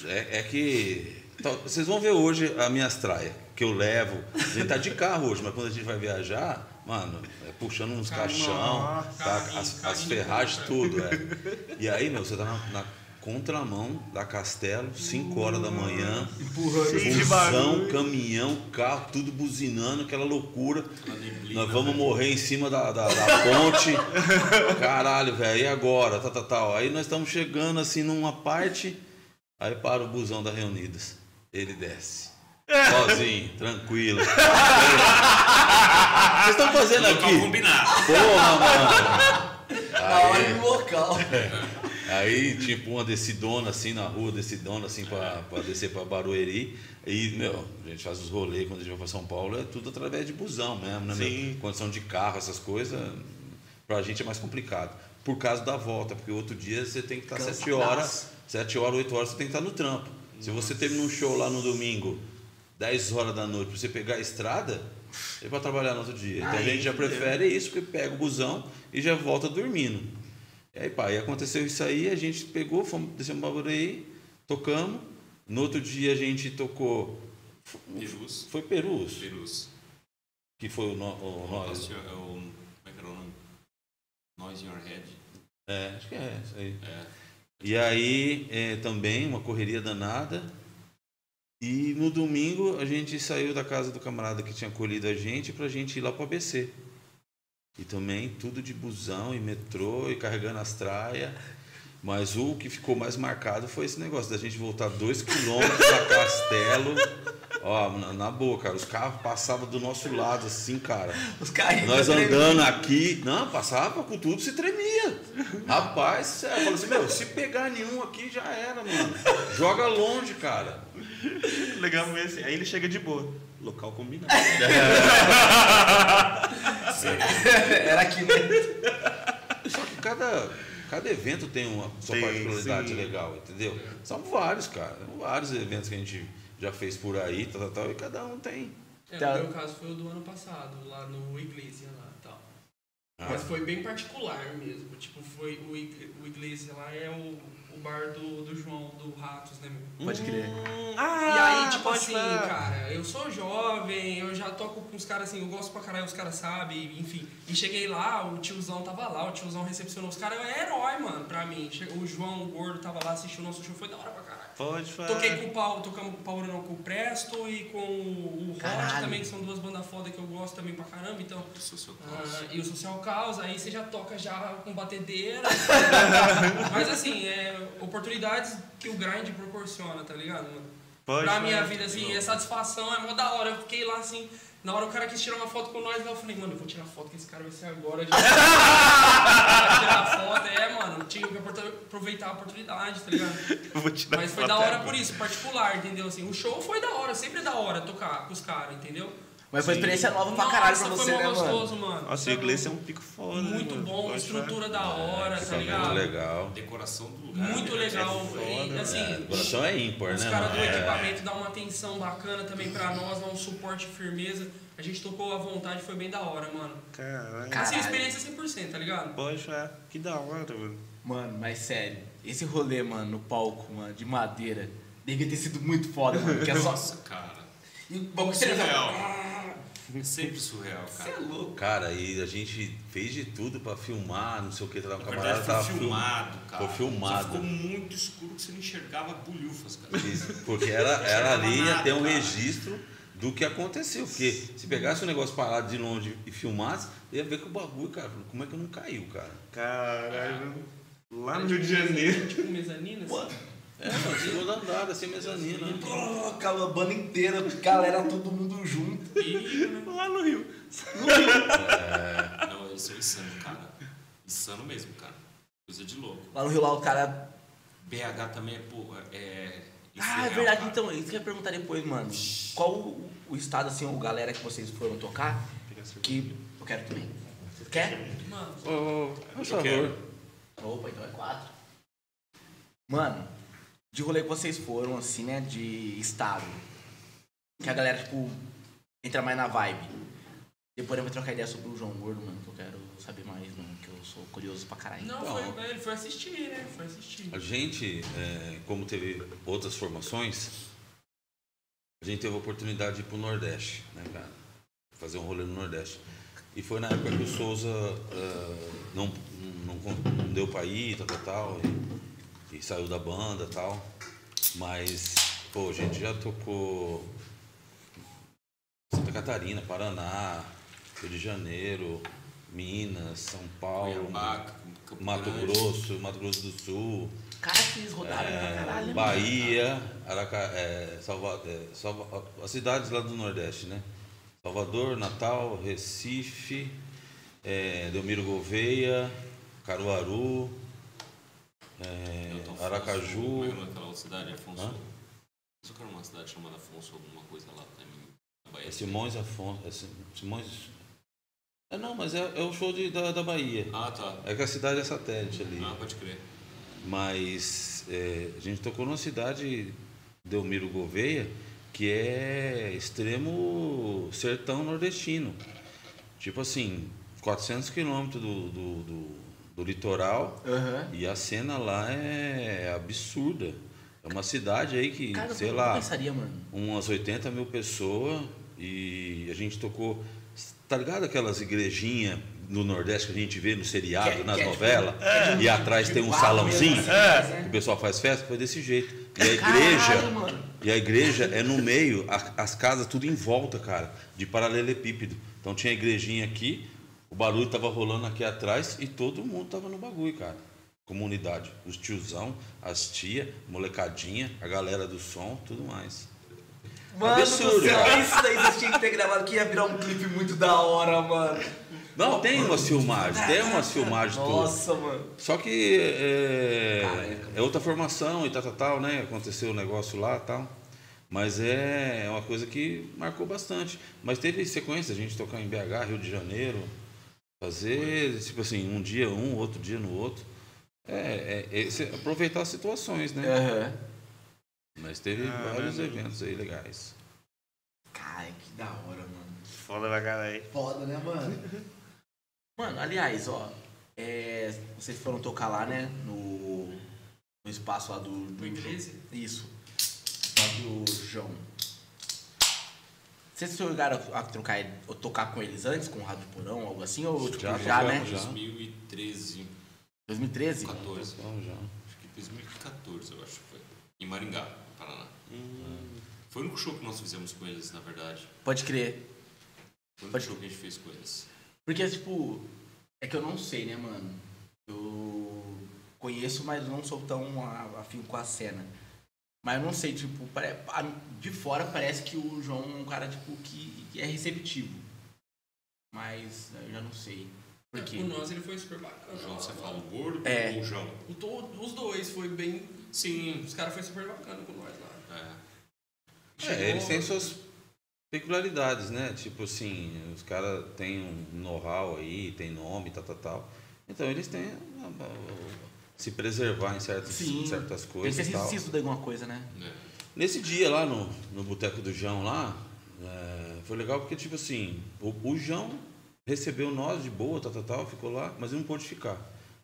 é, é que. Vocês vão ver hoje a minha traia, que eu levo. A gente tá de carro hoje, mas quando a gente vai viajar, mano, é puxando uns Carrinho, caixão, tá? as, as ferragens, né? tudo, é. E aí, meu, você tá na, na contramão da Castelo, 5 horas da manhã, busão, caminhão, carro, tudo buzinando, aquela loucura. Na neblina, Nós vamos né? morrer em cima da, da, da ponte. Caralho, velho, e agora? Tá, tá, tal. Aí nós estamos chegando assim numa parte. Aí para o busão da Reunidas. Ele desce. Sozinho, tranquilo. Vocês estão fazendo Local aqui? combinado. Porra, mano. Na hora Aí, do local. aí, tipo, uma descidona assim na rua, descidona assim pra, pra descer pra Barueri. E, meu, a gente faz os rolês quando a gente vai pra São Paulo, é tudo através de busão mesmo, né? meu? Sim. Condição de carro, essas coisas, pra gente é mais complicado. Por causa da volta, porque outro dia você tem que estar Cansadaço. 7 horas, 7 horas, 8 horas, você tem que estar no trampo. Se você termina um show lá no domingo, 10 horas da noite, pra você pegar a estrada, é pra trabalhar no outro dia. Então a Aí, gente já prefere isso, porque pega o busão e já volta dormindo. E aí, pá, e aconteceu isso aí, a gente pegou, fomos, descemos pra Barueri, tocamos. No outro dia a gente tocou. Perus. Foi Perus, Perus. que foi o, no, o nós. É o- Como é que era o nome? Noise in Your Head. É, acho que é, isso aí. É. E aí, é, também, uma correria danada. E no domingo a gente saiu da casa do camarada que tinha acolhido a gente pra gente ir lá pro ABC. E também tudo de busão e metrô e carregando as traias. Mas o que ficou mais marcado foi esse negócio da gente voltar dois quilômetros da Castelo. Ó, na, na boa, cara, os carros passavam do nosso lado assim, cara. Os carrinhos. Nós tremendo. andando aqui, não, passava com tudo, se tremia. Rapaz, sério, eu falei assim, meu, se pegar nenhum aqui já era, mano. Joga longe, cara. Legal mesmo. Aí ele chega de boa. Local combinado. Era aqui, né? Só que cada, cada evento tem uma sua Tem, particularidade sim. legal, entendeu? São vários, cara. São vários eventos que a gente já fez por aí, tal, tal, tal, e cada um tem. É, Tá. O meu caso foi o do ano passado, lá no Iglesia lá e tal. Ah. Mas foi bem particular mesmo. Tipo, foi o, Ig- o Iglesia lá é o, o bar do, do João, do Ratos, né, meu? Pode crer. ah, E aí, tipo assim, falar. cara, eu sou jovem, eu já toco com os caras assim, eu gosto pra caralho, os caras sabem, enfim. E cheguei lá, o tiozão tava lá, o tiozão recepcionou os caras, é herói, mano, pra mim. O João, o gordo, tava lá, assistiu o nosso show, foi da hora pra caralho. Pode falar. Toquei com o Paulo, tocamos com o Paulo não, com o Presto e com o Hot Caralho. também, que são duas bandas foda que eu gosto também pra caramba, então. Isso, seu ah, caso. e o Social Causa, aí você já toca já com batedeira. Mas assim, é oportunidades que o grind proporciona, tá ligado, mano? Pode pra minha vida, assim, é satisfação, é mó da hora. Eu fiquei lá assim, na hora o cara quis tirar uma foto com nós, eu falei, mano, eu vou tirar foto que esse cara vai ser agora. Tirar foto, é, mano, tinha que aproveitar a oportunidade, tá ligado? Eu vou tirar Mas foi da hora agora. por isso, particular, entendeu? Assim, o show foi da hora, sempre é da hora tocar com os caras, entendeu? Mas foi Sim. experiência nova pra Nossa, caralho pra foi você, mó né, mano? gostoso, mano. Nossa, o inglês é um pico foda. né, Muito mano? bom, Pode estrutura da hora, tá Equipamento ligado? legal. Decoração do lugar. Muito né? legal. É foda, e, assim, É, decoração é ímpar, Os né? caras do mano? É. equipamento dão uma atenção bacana também pra nós, dão um suporte e firmeza. A gente tocou à vontade, foi bem da hora, mano. Caralho. Assim, experiência 100%, tá ligado? Pode falar. Que da hora, mano. Mano, mas sério, esse rolê, mano, no palco, mano, de madeira, devia ter sido muito foda, mano. Que é só. Nossa, cara. E o bagulho Surreal. Sempre surreal, Você é cara. louco. Cara, e a gente fez de tudo pra filmar, não sei o que, tava um Na camarada verdade, foi tava film- filmado, cara. Foi filmado. Só ficou muito escuro que você não enxergava bolhufas, cara. Isso, Porque era, era ali, ia ter um Cara. registro do que aconteceu. Porque se pegasse o negócio parado de longe e filmasse, ia ver que o bagulho, cara, como é que não caiu, cara? Caralho. Lá Era no Rio de tipo Janeiro. Tipo mezanino, assim. Mano, É, mano, segundo andar, assim, mezanino. né? Pô, Aquela banda inteira, galera, todo mundo junto. E, né? Lá no Rio. Não, eu sou insano, cara. Insano mesmo, cara. Coisa de louco. Lá no Rio, lá o cara. BH também é, pô, é. Ah, é verdade, cara. então, isso que eu ia perguntar depois, mano. Qual o, o estado, assim, ou galera que vocês foram tocar? Que. Eu quero também. Você quer? Mano, ô, por Eu quero. Opa, então é quatro. Mano, de rolê que vocês foram, assim, né? De estado. Que a galera, tipo, entra mais na vibe. Depois eu vou trocar ideia sobre o João Gordo, mano, que eu quero saber mais, mano, que eu sou curioso pra caralho. não, Então. foi, ele foi assistir, né? Foi assistir. A gente, é, como teve outras formações, a gente teve a oportunidade de ir pro Nordeste, né, cara? Fazer um rolê no Nordeste. E foi na época que o Souza ah, não, não, não deu pra ir, tal, tal, tal, e, e saiu da banda e tal. Mas, pô, a gente já tocou Santa Catarina, Paraná, Rio de Janeiro, Minas, São Paulo, Cuiabá, Mato Grande. Grosso, Mato Grosso do Sul, Cara, que eles rodaram pra caralho, né? Bahia, Araca, é, Salva, é, Salva- as cidades lá do Nordeste, né? Salvador, Natal, Recife, é, Delmiro Gouveia, Caruaru, é, Aracaju. Como é que aquela outra cidade? Afonso. Hã? Só quero uma cidade chamada Afonso, alguma coisa lá também. Na Bahia. É Simões Afonso. É Sim- Simões. É, não, mas é, é o show de, da, da Bahia. Ah, tá. É que a cidade é satélite ali. Ah, pode crer. Mas é, a gente tocou numa cidade, Delmiro Gouveia, que é extremo sertão nordestino. Tipo assim, 400 quilômetros do, do, do, do litoral Aham. e a cena lá é absurda. É uma cidade aí que, Cara, sei lá, pensaria, mano. umas 80 mil pessoas e a gente tocou. Tá ligado aquelas igrejinhas no Nordeste que a gente vê no seriado, Que é- nas é tipo- novelas? E atrás tem um salãozinho assim, né? que o pessoal faz festa? Foi desse jeito. E a Caralho, igreja. mano. E a igreja é no meio, a- as casas tudo em volta, cara, de paralelepípedo. Então tinha a igrejinha aqui, o barulho tava rolando aqui atrás e todo mundo tava no bagulho, cara. Comunidade. Os tiozão, as tia, molecadinha, a galera do som, tudo mais. Mano Absurdo, do céu, cara. isso daí vocês tinham que ter gravado, que ia virar um clipe muito da hora, mano. Não, tem umas filmagens, tem umas filmagens. Nossa, mano. Só que é, Caraca. é outra formação e tal, tal, tal, né? Aconteceu o negócio lá e tal. Mas é uma coisa que marcou bastante. Mas teve sequência, a gente tocar em BH, Rio de Janeiro, fazer, tipo assim, um dia um, outro dia no outro. É, é, é aproveitar as situações, né? Aham. Mas teve Ah, vários né? eventos aí legais. Cara, que da hora, mano. Foda pra caralho. Foda, né, mano? Mano, aliás, ó. é, vocês foram tocar lá, né? No, no espaço lá do. do 13? Isso. Lá do João. Vocês chegaram a trocar, ou tocar com eles antes, com o Rádio Porão, algo assim? Ou tipo, Já já, né? tocamos, já. 2013, 2013? 14. Então já. Acho que 2014, eu acho que foi. Em Maringá, Paraná. Foi o único show que nós fizemos com eles, na verdade. Pode crer. Foi o Pode- show que a gente fez com eles. Porque, tipo, é que eu não sei, né, mano? Eu conheço, mas não sou tão afim com a cena. Mas eu não sei, tipo, de fora parece que o João é um cara, tipo, que, que é receptivo. Mas eu já não sei. Por quê? Por nós ele foi super bacana. O João, você fala o gordo É. ou o João? O to- Os dois foi bem. Sim. Os caras foram super bacana com nós lá. É. É, eles têm suas peculiaridades, né? Tipo assim, os caras têm um know-how aí, tem nome, tal, tal, tal. Então eles têm a- a- a- se preservar em certas, Sim. certas Tem que coisas ser e estuda alguma coisa, né? é. Nesse dia lá no, no Boteco do João lá, é, foi legal porque, tipo assim, o, o João recebeu nós de boa, tal, tal, tal, ficou lá, mas ele não pôde ficar.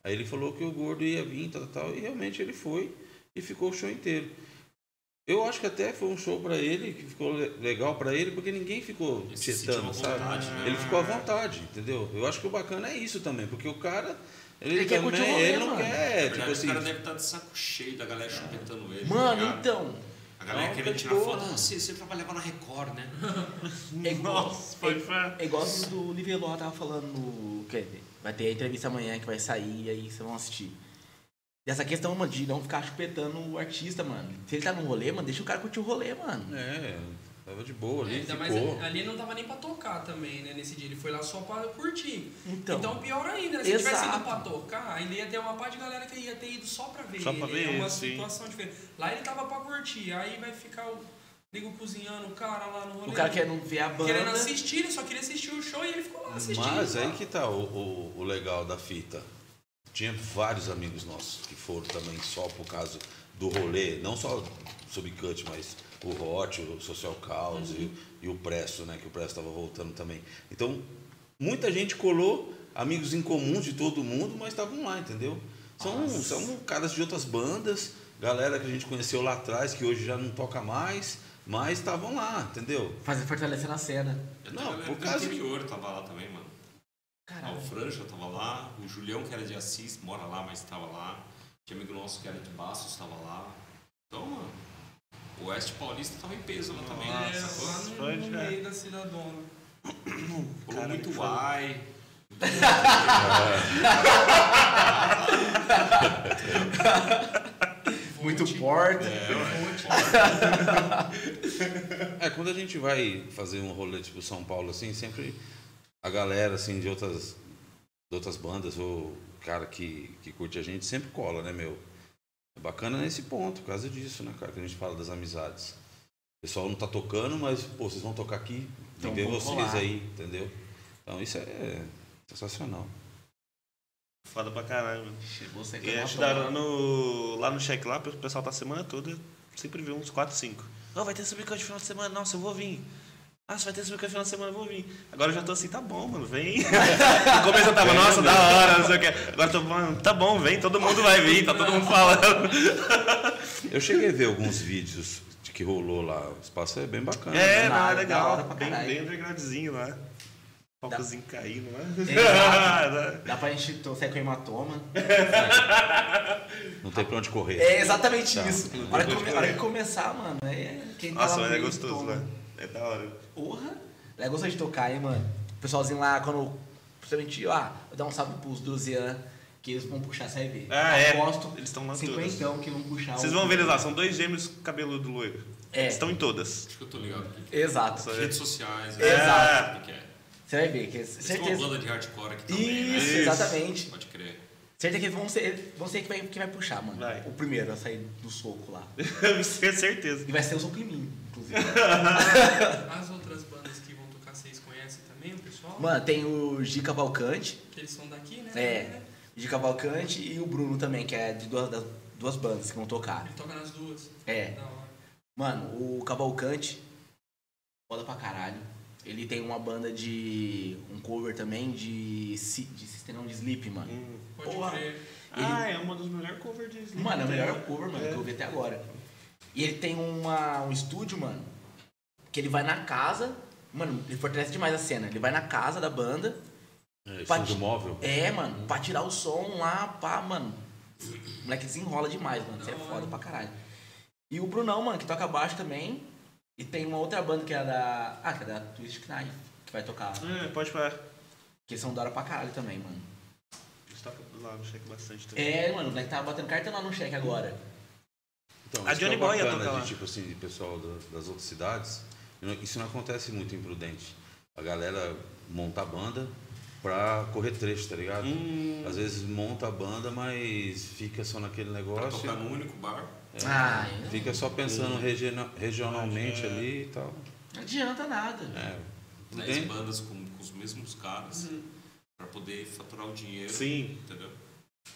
Aí ele falou que o gordo ia vir, tal, tal, tal, e realmente ele foi e ficou o show inteiro. Eu acho que até foi um show pra ele, que ficou le- legal pra ele, porque ninguém ficou tietando, sabe? vontade, né? Ele ficou à vontade, entendeu? Eu acho que o bacana é isso também, porque o cara, ele, Ele quer também, curtir o rolê, ele não mano. quer, tipo verdade, assim, o cara deve estar de saco cheio da galera chupetando ele. tá Mano, ligado? então. A galera Não, querendo tá tirar foto. Ah, você, você trabalhava na Record, né? É igual, Nossa, pode falar. é igual o do Liveló tava falando no. Quer dizer, vai ter a entrevista amanhã que vai sair e aí vocês vão assistir. Dessa questão, mano, de não ficar chupetando o artista, mano. Se ele tá no rolê, mano, deixa o cara curtir o rolê, mano. É, tava de boa ali, Ainda mais ficou. ali não tava nem pra tocar também, né? Nesse dia. Ele foi lá só pra curtir. Então. Então, pior ainda, né? Se tivesse Exato. ido pra tocar, ainda ia ter uma parte de galera que ia ter ido só pra ver Só ele. pra ver é uma sim. situação diferente. Lá ele tava pra curtir, aí vai ficar o nego cozinhando, o cara lá no rolê. O cara quer não ver a banda. Querendo assistir, ele só queria assistir o show e ele ficou lá assistindo. Mas aí que tá o, o, o legal da fita. Tinha vários amigos nossos que foram também só por causa do rolê, não só Subcut, mas o Hot, o Social Caos e, e o Presto, né? Que o Presto estava voltando também. Então, muita gente colou, amigos em comuns de todo mundo, mas estavam lá, entendeu? São, são caras de outras bandas, galera que a gente conheceu lá atrás, que hoje já não toca mais, mas estavam lá, entendeu? Fazer fortalecer na cena. Não, por causa que- interior tava lá também, mano. Ah, Caralho. o Franja tava lá, o Julião, que era de Assis, mora lá, mas tava lá. Tinha amigo nosso que era de Bastos, tava lá. Então, mano, o Oeste Paulista tava em peso lá também. É, né? lá no, no é. meio da cidadona. Cara, muito ai. Muito porta. É, quando a gente vai fazer um rolê tipo São Paulo, assim, sempre a galera, assim, de outras, de outras bandas, ou cara que, que curte a gente, sempre cola, né, meu? É bacana nesse ponto, por causa disso, né, cara, que a gente fala das amizades. O pessoal não tá tocando, mas, pô, vocês vão tocar aqui, Então, tem vocês colar. aí, entendeu? Então isso é sensacional. Foda pra caralho, mano. Chegou sem E hora no, lá no check lá, o pessoal tá a semana toda, sempre vê uns 4, 5. Não, vai ter subicante no final de semana, nossa, eu vou vir. Ah, se vai ter no final de semana, eu vou vir. Agora eu já tô assim, tá bom, mano, vem. no começo eu tava, nossa, da hora, não sei o que. Agora eu tô, mano, tá bom, vem, todo mundo vai vir, tá todo mundo falando. Eu cheguei a ver alguns vídeos de que rolou lá, o espaço é bem bacana. É, né? não, é hora legal. pra Bem, bem undergroundzinho lá. Palcozinho caindo lá. Exato. Dá pra gente torcer com hematoma. Não tem pra onde correr. É exatamente Tá. isso. A hora, que come- hora que começar, mano, é quem tá Nossa, lá mas é gostoso, né? É da hora. Porra. É gostoso de tocar, hein, mano. O pessoalzinho lá, quando. Principalmente, ah, vou dar um salve pros Druzian, que eles vão puxar, você vai ver. Ah, é. Aposto Eles estão lá cinquentão que vão puxar. Vocês vão ver eles lá, são dois gêmeos cabeludo loiro. É. Eles estão em todas. Acho que eu tô ligado aqui. Exato. Redes sociais. Exato. O que é? Você vai ver, que é Eles têm uma certeza. banda de hardcore aqui também, Isso, né? exatamente. Pode crer. Certeza que vão ser, vão ser que vai, que vai puxar, mano. Vai. O primeiro a sair do soco lá. Eu tenho certeza. E vai ser o soco em mim, inclusive. As outras bandas que vão tocar, vocês conhecem também, o pessoal? Mano, tem o Gi Cavalcante, Que eles são daqui, né? É. Gi Cavalcante e o Bruno também, que é de duas, das duas bandas que vão tocar. Ele toca nas duas. É. Mano, o Cavalcante, foda pra caralho. Ele tem uma banda de. um cover também de. De System não, de Sleep, mano. Hum. Pode Porra. crer. Ah, é uma dos melhores covers de Sleep. Mano, é o melhor tem. cover, mano, É. que eu vi até agora. E ele tem uma, um estúdio, mano, que ele vai na casa. Mano, ele fortalece demais a cena. Ele vai na casa da banda. É, estúdio móvel. É, mano, pra tirar o som lá, pá, mano. O moleque desenrola demais, mano. Isso é foda pra caralho. E o Brunão, mano, que toca baixo também. E tem uma outra banda que é da. Ah, que é da Twist Knife, que vai tocar. É, pode falar. Que são da hora pra caralho também, mano. Eles tocam lá no check bastante também. É, mano, o moleque tava batendo cartão lá no cheque agora. Então, A que Johnny é Boy ia tocar de, lá. tipo assim, de pessoal da- das outras cidades. Isso não acontece muito em Prudente. A galera monta a banda pra correr trecho, tá ligado? Hum. Às vezes monta a banda, mas fica só naquele Pra negócio. tocar no único bar. É, Ah, fica só pensando regiona- regionalmente É. ali e tal. Não adianta nada. É. 10 Prudente- bandas com, com os mesmos caras. Pra poder faturar o dinheiro. Sim. Entendeu?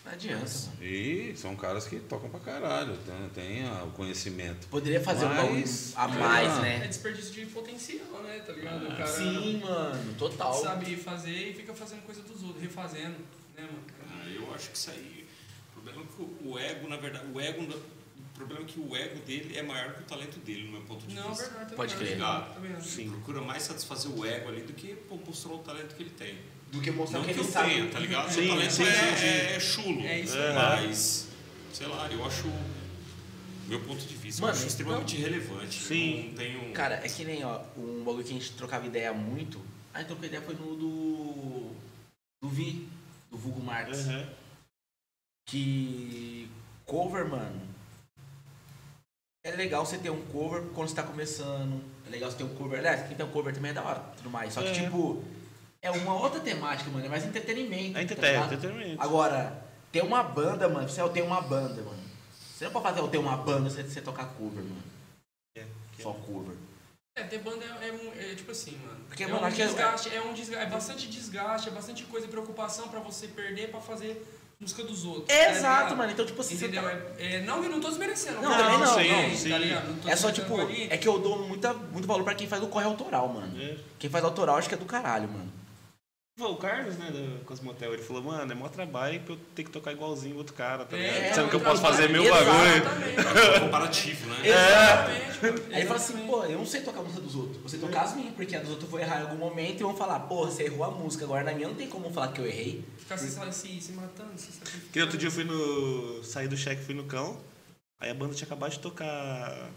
Não adianta, mano. E são caras que tocam pra caralho, tem, tem ah, o conhecimento. Poderia fazer um Mas- a mais, Ah. É né? desperdício de potencial, né? Tá ligado? O cara Sim, mano, total. sabe fazer e fica fazendo coisa dos outros, refazendo, né, mano? Ah, eu acho que isso aí. O problema é que o- ego, na verdade, o ego. O problema é que o ego dele é maior que o talento dele, no meu ponto de Não, vista. verdade. Pode crer. Também acho. Ele procura mais satisfazer o ego ali do que pô, mostrar o talento que ele tem. Do que mostrar Não que que ele eu sabe. tenha, tá ligado? Sim, o talento sim, é, sim, sim. é chulo. É isso aí. Mas, sei lá, eu acho. Meu ponto de vista, Mano, eu acho extremamente relevante. Sim. Não tenho. Cara, é que nem, ó, um bagulho que a gente trocava ideia muito. A gente trocou ideia foi no do. Do Vi, do Vulgo Marx. Uhum. Que Cover, mano. É legal você ter um cover quando você tá começando. É legal você ter um cover. Aliás, quem tem um cover também é da hora, tudo mais. Só que, É. tipo, é uma outra temática, mano. É mais entretenimento. É tá entreten- ligado? entretenimento. Agora, ter uma banda, mano. Você tem uma banda, mano. Você não pode fazer eu ter uma banda sem você tocar cover, mano. É, que- Só cover. É, ter banda é, é um- é tipo assim, mano. Porque, é mano, um é- desgaste, é um desgaste, é bastante desgaste, é bastante coisa e preocupação pra você perder pra fazer música dos outros. tá Exato, ligado? mano. Então, tipo assim. Entendeu? você É, é, não, eu não tô desmerecendo. Não, cara, também não, não, tá sim. ligado? Não tô É só, tipo, ali. é que eu dou muita, muito valor pra quem faz o corre autoral, mano. É. Quem faz autoral acho que é do caralho, mano. O Carlos, né, do Cosmotel, ele falou, mano, é mó trabalho pra eu ter que tocar igualzinho o outro cara, tá É, ligado? Sendo que eu é, posso fazer meu bagulho. Exatamente. Comparativo, né? Exatamente, mano. Aí ele fala assim, pô, eu não sei tocar a música dos outros. Você tocar as minhas, porque a dos outros eu vou errar em algum momento e vão falar, pô, você errou a música. Agora na minha não tem como falar que eu errei. Ficar se, se, se matando, se sacrificando. Que outro dia eu fui no. saí do cheque fui no cão. Aí a banda tinha acabado de tocar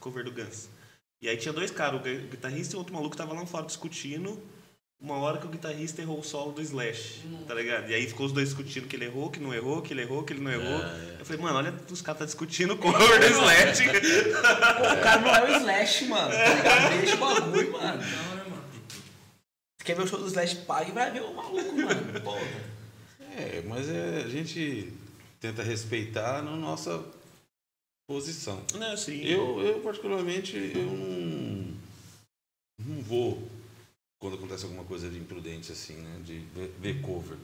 cover do Guns. E aí tinha dois caras, o gui- guitarrista e o outro maluco tava lá fora discutindo. Uma hora que o guitarrista errou o solo do Slash, tá ligado? E aí ficou os dois discutindo que ele errou, que não errou, que ele errou, que ele não errou. Eu falei, mano, olha, os caras tá discutindo o cover do Slash. Pô, o cara não é o Slash, mano. Tá ligado? Deixa o bagulho, mano. Não, né, mano? Você quer ver o show do Slash, paga e vai ver o maluco, mano. Porra. É, mas é, a gente tenta respeitar na nossa posição. não, assim. Eu, eu particularmente, eu não, não vou quando acontece alguma coisa de imprudente assim, né? De ver, ver cover.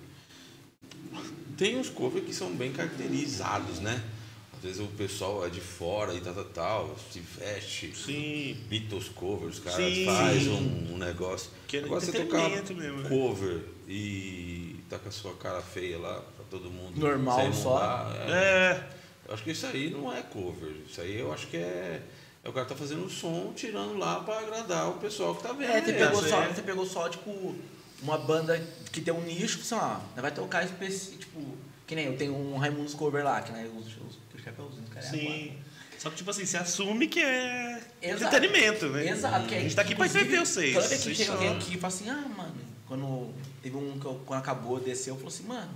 Tem uns covers que são bem caracterizados, né? Às vezes o pessoal é de fora e tal, tal, tal, se veste. Sim. Beatles cover, os caras Sim. fazem um, um negócio. Que é Agora você tocar mesmo, né? cover e tá com a sua cara feia lá pra todo mundo. Normal só. é. É. Eu acho que isso aí não é cover. Isso aí eu acho que é. É o cara tá fazendo o som, tirando lá pra agradar o pessoal que tá vendo. É, você ele. pegou, é. só, você pegou só, tipo, uma banda que tem um nicho, assim, ó, vai tocar específico, tipo, que nem eu tenho um Raimundos cover lá, que né, os, os, os chapéuzinhos, cara. é Sim. Só que, tipo assim, você assume que é Exato. entretenimento, né? Exato, que A gente tá aqui pra entreter vocês. Toda vez que chega alguém aqui e fala assim, ah, mano, quando teve um que eu, quando acabou, desceu, falou assim, mano,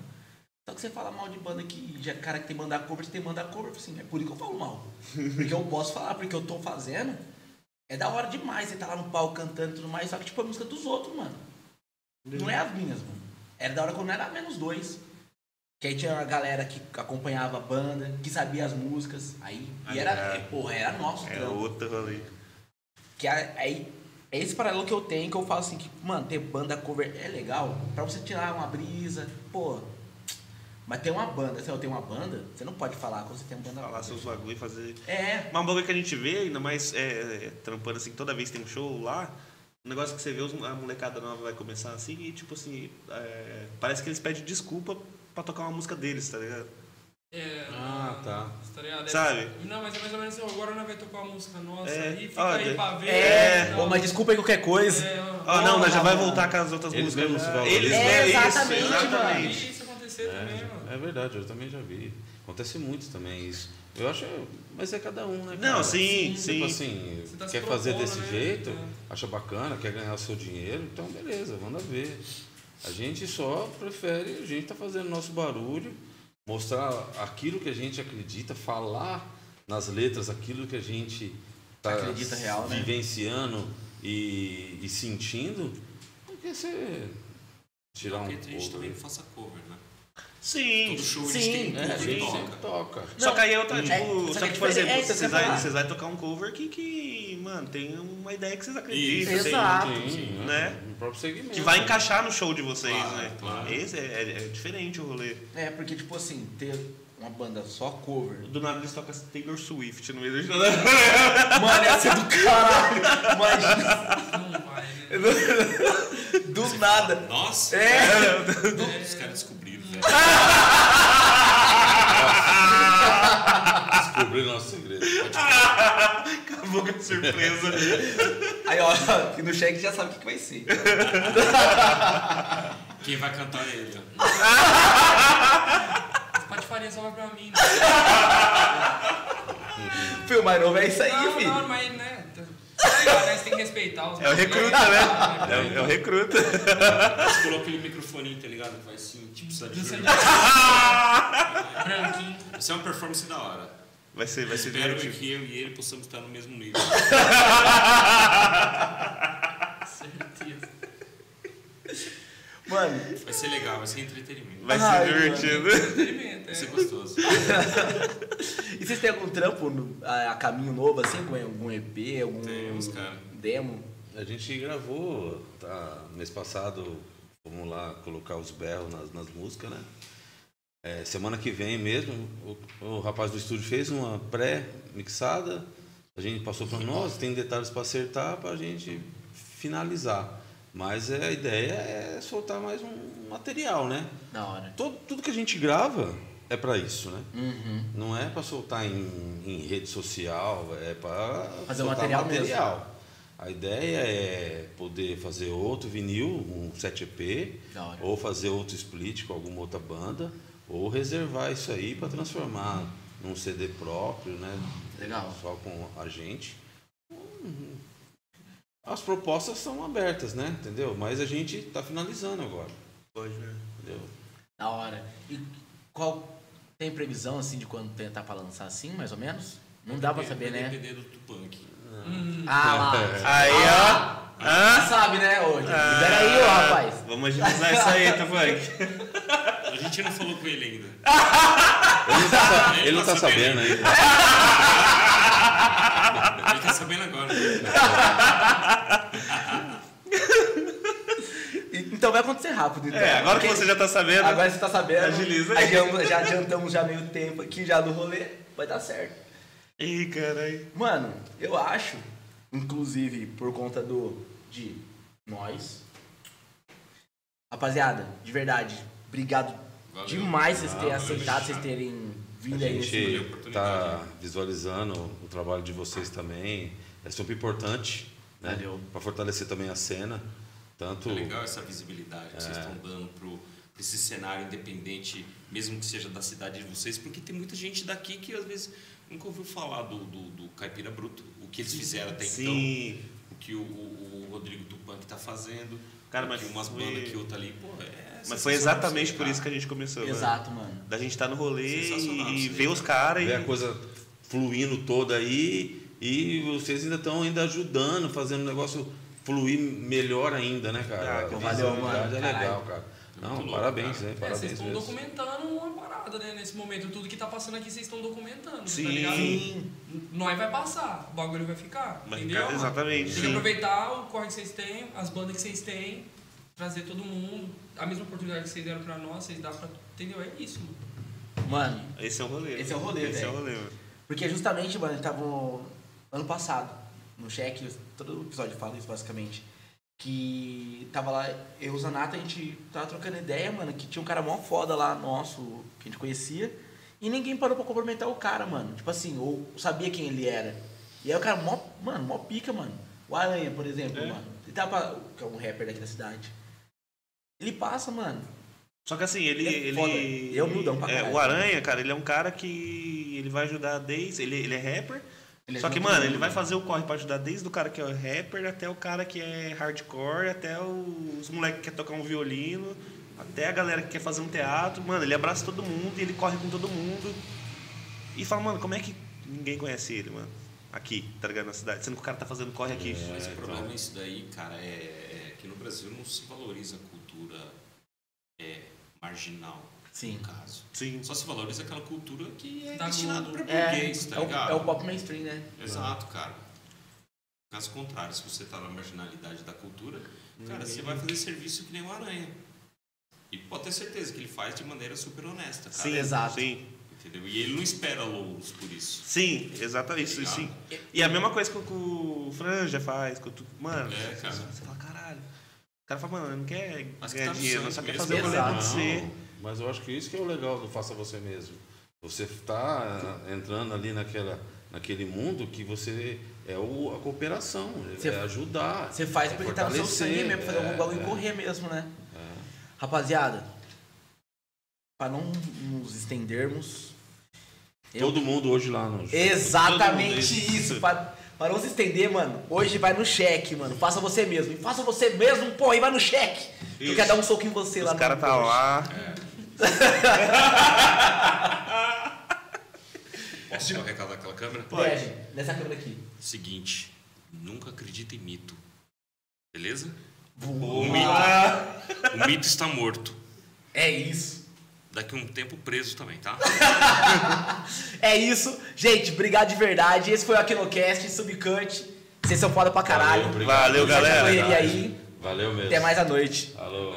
só que você fala mal de banda que já cara que tem banda cover, você tem banda cover, assim, é por isso que eu falo mal. Porque eu posso falar, porque eu tô fazendo, é da hora demais, você tá lá no palco cantando e tudo mais, só que tipo a música dos outros, mano. Não é as minhas, mano. Era da hora quando era menos dois. Que aí tinha uma galera que acompanhava a banda, que sabia as músicas. Aí, e era, Ah, é. porra, era nosso É trampo. outro rolê. Que aí é esse paralelo que eu tenho, que eu falo assim, que, mano, ter banda cover é legal pra você tirar uma brisa, pô. Mas tem uma banda, se eu tenho uma banda, você não pode falar quando você tem uma banda Falar seus bagulho e fazer. É, Mas um bagulho que a gente vê, ainda mais é, é, trampando assim, toda vez que tem um show lá, o negócio que você vê, a molecada nova vai começar assim e, tipo assim, é, parece que eles pedem desculpa pra tocar uma música deles, tá ligado? É, Ah, tá. tá ligado? É- Sabe? Não, mas é mais ou menos assim, agora nós vai tocar uma música nossa É, aí, fica olha, aí pra ver. é, e pô, tal. mas desculpa aí qualquer coisa. É, Ah, não, nós já vai mano. voltar com as outras Eles músicas. valorizam. Eles É, é, isso, exatamente, exatamente. vi acontecer também, mano. É, é verdade, eu também já vi. Acontece muito também isso. Eu acho, mas é cada um, né? Não, cara? sim, Tipo sim. assim, tá se quer fazer propondo, desse né? jeito, É. acha bacana, quer ganhar o seu dinheiro, então beleza, manda ver. A gente só prefere, a gente tá fazendo nosso barulho, mostrar aquilo que a gente acredita, falar nas letras aquilo que a gente tá Acredita real, né? vivenciando e, e sentindo, porque você tirar um Porque a gente também faça cover, né? Sim. Todo show a sim, tem um é, cover A que gente toca. sempre toca. Só que aí é outra, É, tipo, só só que é por exemplo, diferente, vocês você vai, vocês vai tocar um cover que, que, mano, tem uma ideia que vocês acreditam. Isso, tem- exato. Sim, né? No próprio segmento. Que vai encaixar no show de vocês, Claro, né? claro. Esse é, é- é diferente o rolê. É, porque, tipo assim, ter uma banda só cover. Do nada eles tocam Taylor Swift no meio do Mano, ia ser do caralho. Imagina, Não né? do nada. Nossa! É, Os caras descobriram, velho. Descobrir nosso segredo. Acabou com a surpresa. aí ó, aqui no cheque já sabe o que, que vai ser. Quem vai cantar é ele, ó. As patifarias só vai pra mim, né? Filho, mais novo é isso aí, Não, filho. não, mas, né? Tá né? Você tem que respeitar os É o recruta, né? É o, é o recruta. Você colocou aquele microfoninho, tá ligado? Vai assim, tipo, precisa de de verdade. branquinho. Vai ser uma performance da hora. Vai ser, vai ser Espero divertido. que eu e ele possamos estar no mesmo nível. Certeza. Mano, Vai ser legal, vai ser entretenimento. Vai Ai, ser divertido. Entretenimento, Vai é. ser gostoso. e vocês têm algum trampo no- a, a caminho novo, assim? Algum, algum EP, algum Temos, cara. demo? A gente gravou, tá, mês passado, vamos lá colocar os berros nas, nas músicas, né? É, semana que vem mesmo, o, o rapaz do estúdio fez uma pré-mixada, a gente passou para nós, tem detalhes para acertar para a gente finalizar. Mas é, a ideia é soltar mais um material, né? Da hora. Todo, tudo que a gente grava é para isso, né? Uhum. Não é para soltar em, em rede social, é para Fazer o material A ideia é poder fazer outro vinil, um 7EP, Da hora. ou fazer outro split com alguma outra banda, ou reservar isso aí para transformar num CD próprio, né? Legal. Só com a gente. As propostas são abertas, né? Entendeu? Mas a gente está finalizando agora, Pode, né? entendeu? Da hora. E qual tem previsão, assim, de quando tentar pra lançar assim, mais ou menos? Não dá pra saber, né? depender do Tupac. Ah, lá. Aí, ó. Ah, sabe, né, hoje? Libera aí, ó, rapaz. Vamos agilizar isso aí, Funk? A gente não falou com ele ainda. Ele não tá, sa- Ele ele não tá tá sabendo ainda. Ele tá sabendo agora. E- Então vai acontecer rápido, então. É, agora que você já tá sabendo. Agora você tá sabendo. Agiliza aí. Adiantamos, já adiantamos já meio tempo aqui, já do rolê. Vai dar certo. Ih, caralho. Mano, eu acho, inclusive por conta do de nós. Rapaziada, de verdade, obrigado Valeu. demais vocês terem Ah, aceitado, vocês terem A vindo aí nesse. gente está visualizando o trabalho de vocês também. É super importante, né? Valeu. Para fortalecer também a cena. Tanto É legal essa visibilidade que vocês estão dando pro, pra esse cenário independente, mesmo que seja da cidade de vocês, porque tem muita gente daqui que às vezes nunca ouviu falar do, do, do Caipira Bruto, o que eles fizeram até Sim. então, o que o, o, Rodrigo Tupan que tá fazendo, Cara, mas umas foi- bandas que outra ali, pô, é Mas foi exatamente por isso que a gente começou. mano. Exato, mano. Da gente estar no rolê e ver os cara. caras ver a coisa fluindo toda aí e vocês ainda estão ainda ajudando, fazendo o negócio fluir melhor ainda, né, cara? Ah, a valeu, visibilidade mano. é legal, Caralho. cara. Não, louco, parabéns, cara. né? É, vocês Parabéns estão documentando uma parada, né? Nesse momento, tudo que tá passando aqui, vocês estão documentando, Sim. tá ligado? Nós vai passar, o bagulho vai ficar, Vai entendeu? ficar- exatamente, Tem que aproveitar o corre que vocês têm, as bandas que vocês têm, trazer todo mundo, a mesma oportunidade que vocês deram pra nós, vocês dão pra... Entendeu? É isso, mano. Mano, Esse é o rolê. Esse é o mano. rolê, Esse é o rolê, mano. porque justamente, mano, tava no ano passado, no cheque, todo episódio fala isso basicamente. Que tava lá, eu e o Zanata, a gente tava trocando ideia, mano, que tinha um cara mó foda lá, nosso, que a gente conhecia, e ninguém parou pra cumprimentar o cara, mano. Tipo assim, ou sabia quem ele era. E aí o cara, mó, mano, mó pica, mano. O Aranha, por exemplo, É. mano. Ele tava, que é um rapper daqui da cidade. Ele passa, mano. Só que assim, ele. Ele é ele Ele é humildão pra é. O Aranha, cara, ele é um cara que. Ele vai ajudar desde. Ele, ele é rapper. Ele só que, mano, ele vai mano. fazer o corre pra ajudar desde o cara que é rapper até o cara que é hardcore, até os moleques que quer tocar um violino, até a galera que quer fazer um teatro. Mano, ele abraça todo mundo e ele corre com todo mundo. E fala, mano, como é que ninguém conhece ele, mano? Aqui, tá ligado? Na cidade. Sendo que o cara tá fazendo corre aqui. Mas o então. problema é isso daí, cara, é, é que no Brasil não se valoriza a cultura é, marginal, Sim. no caso. Sim. Só se valoriza aquela cultura que é Da destinada para É, burguês, tá é, o, ligado? é o pop mainstream, né? Exato, cara. Caso contrário, se você tá na marginalidade da cultura, cara, você vai fazer serviço que nem uma aranha. E pode ter certeza que ele faz de maneira super honesta, cara. Sim, Exato. sim. Entendeu? E ele não espera louros por isso. Sim, exatamente, isso, Ligado? sim. E a mesma coisa que o- Franja faz, que o tu- mano, É, cara. você fala, caralho. O cara fala, mano, não quer Mas que ganhar tá dinheiro, só quer fazer o rolê acontecer. Mas eu acho que isso que é o legal do Faça Você Mesmo. Você está entrando ali naquela, naquele mundo que você é o, a cooperação, Você- é ajudar. Você faz é porque tá no seu sangue mesmo, fazer é, algum bagulho é. correr mesmo, né? É. Rapaziada, pra não nos estendermos. eu- Todo mundo hoje lá no Exatamente isso. pra não se estender, mano, hoje vai no cheque, mano. Faça você mesmo. E faça você mesmo, pô, e vai no cheque. Tu Isso. quer dar um soquinho em você lá Os no caras tá post. lá. Posso dar o recado daquela câmera? Pede, nessa câmera aqui. Seguinte, nunca acredita em mito. Beleza? Boa. O mito, o mito está morto. É isso. Daqui a um tempo preso também, tá? É isso. Gente, obrigado de verdade. Esse foi o Aquinocast, Subcut. Vocês são foda pra caralho. Valeu. Valeu, galera. correria aí. Valeu mesmo. Até mais à noite. Falou.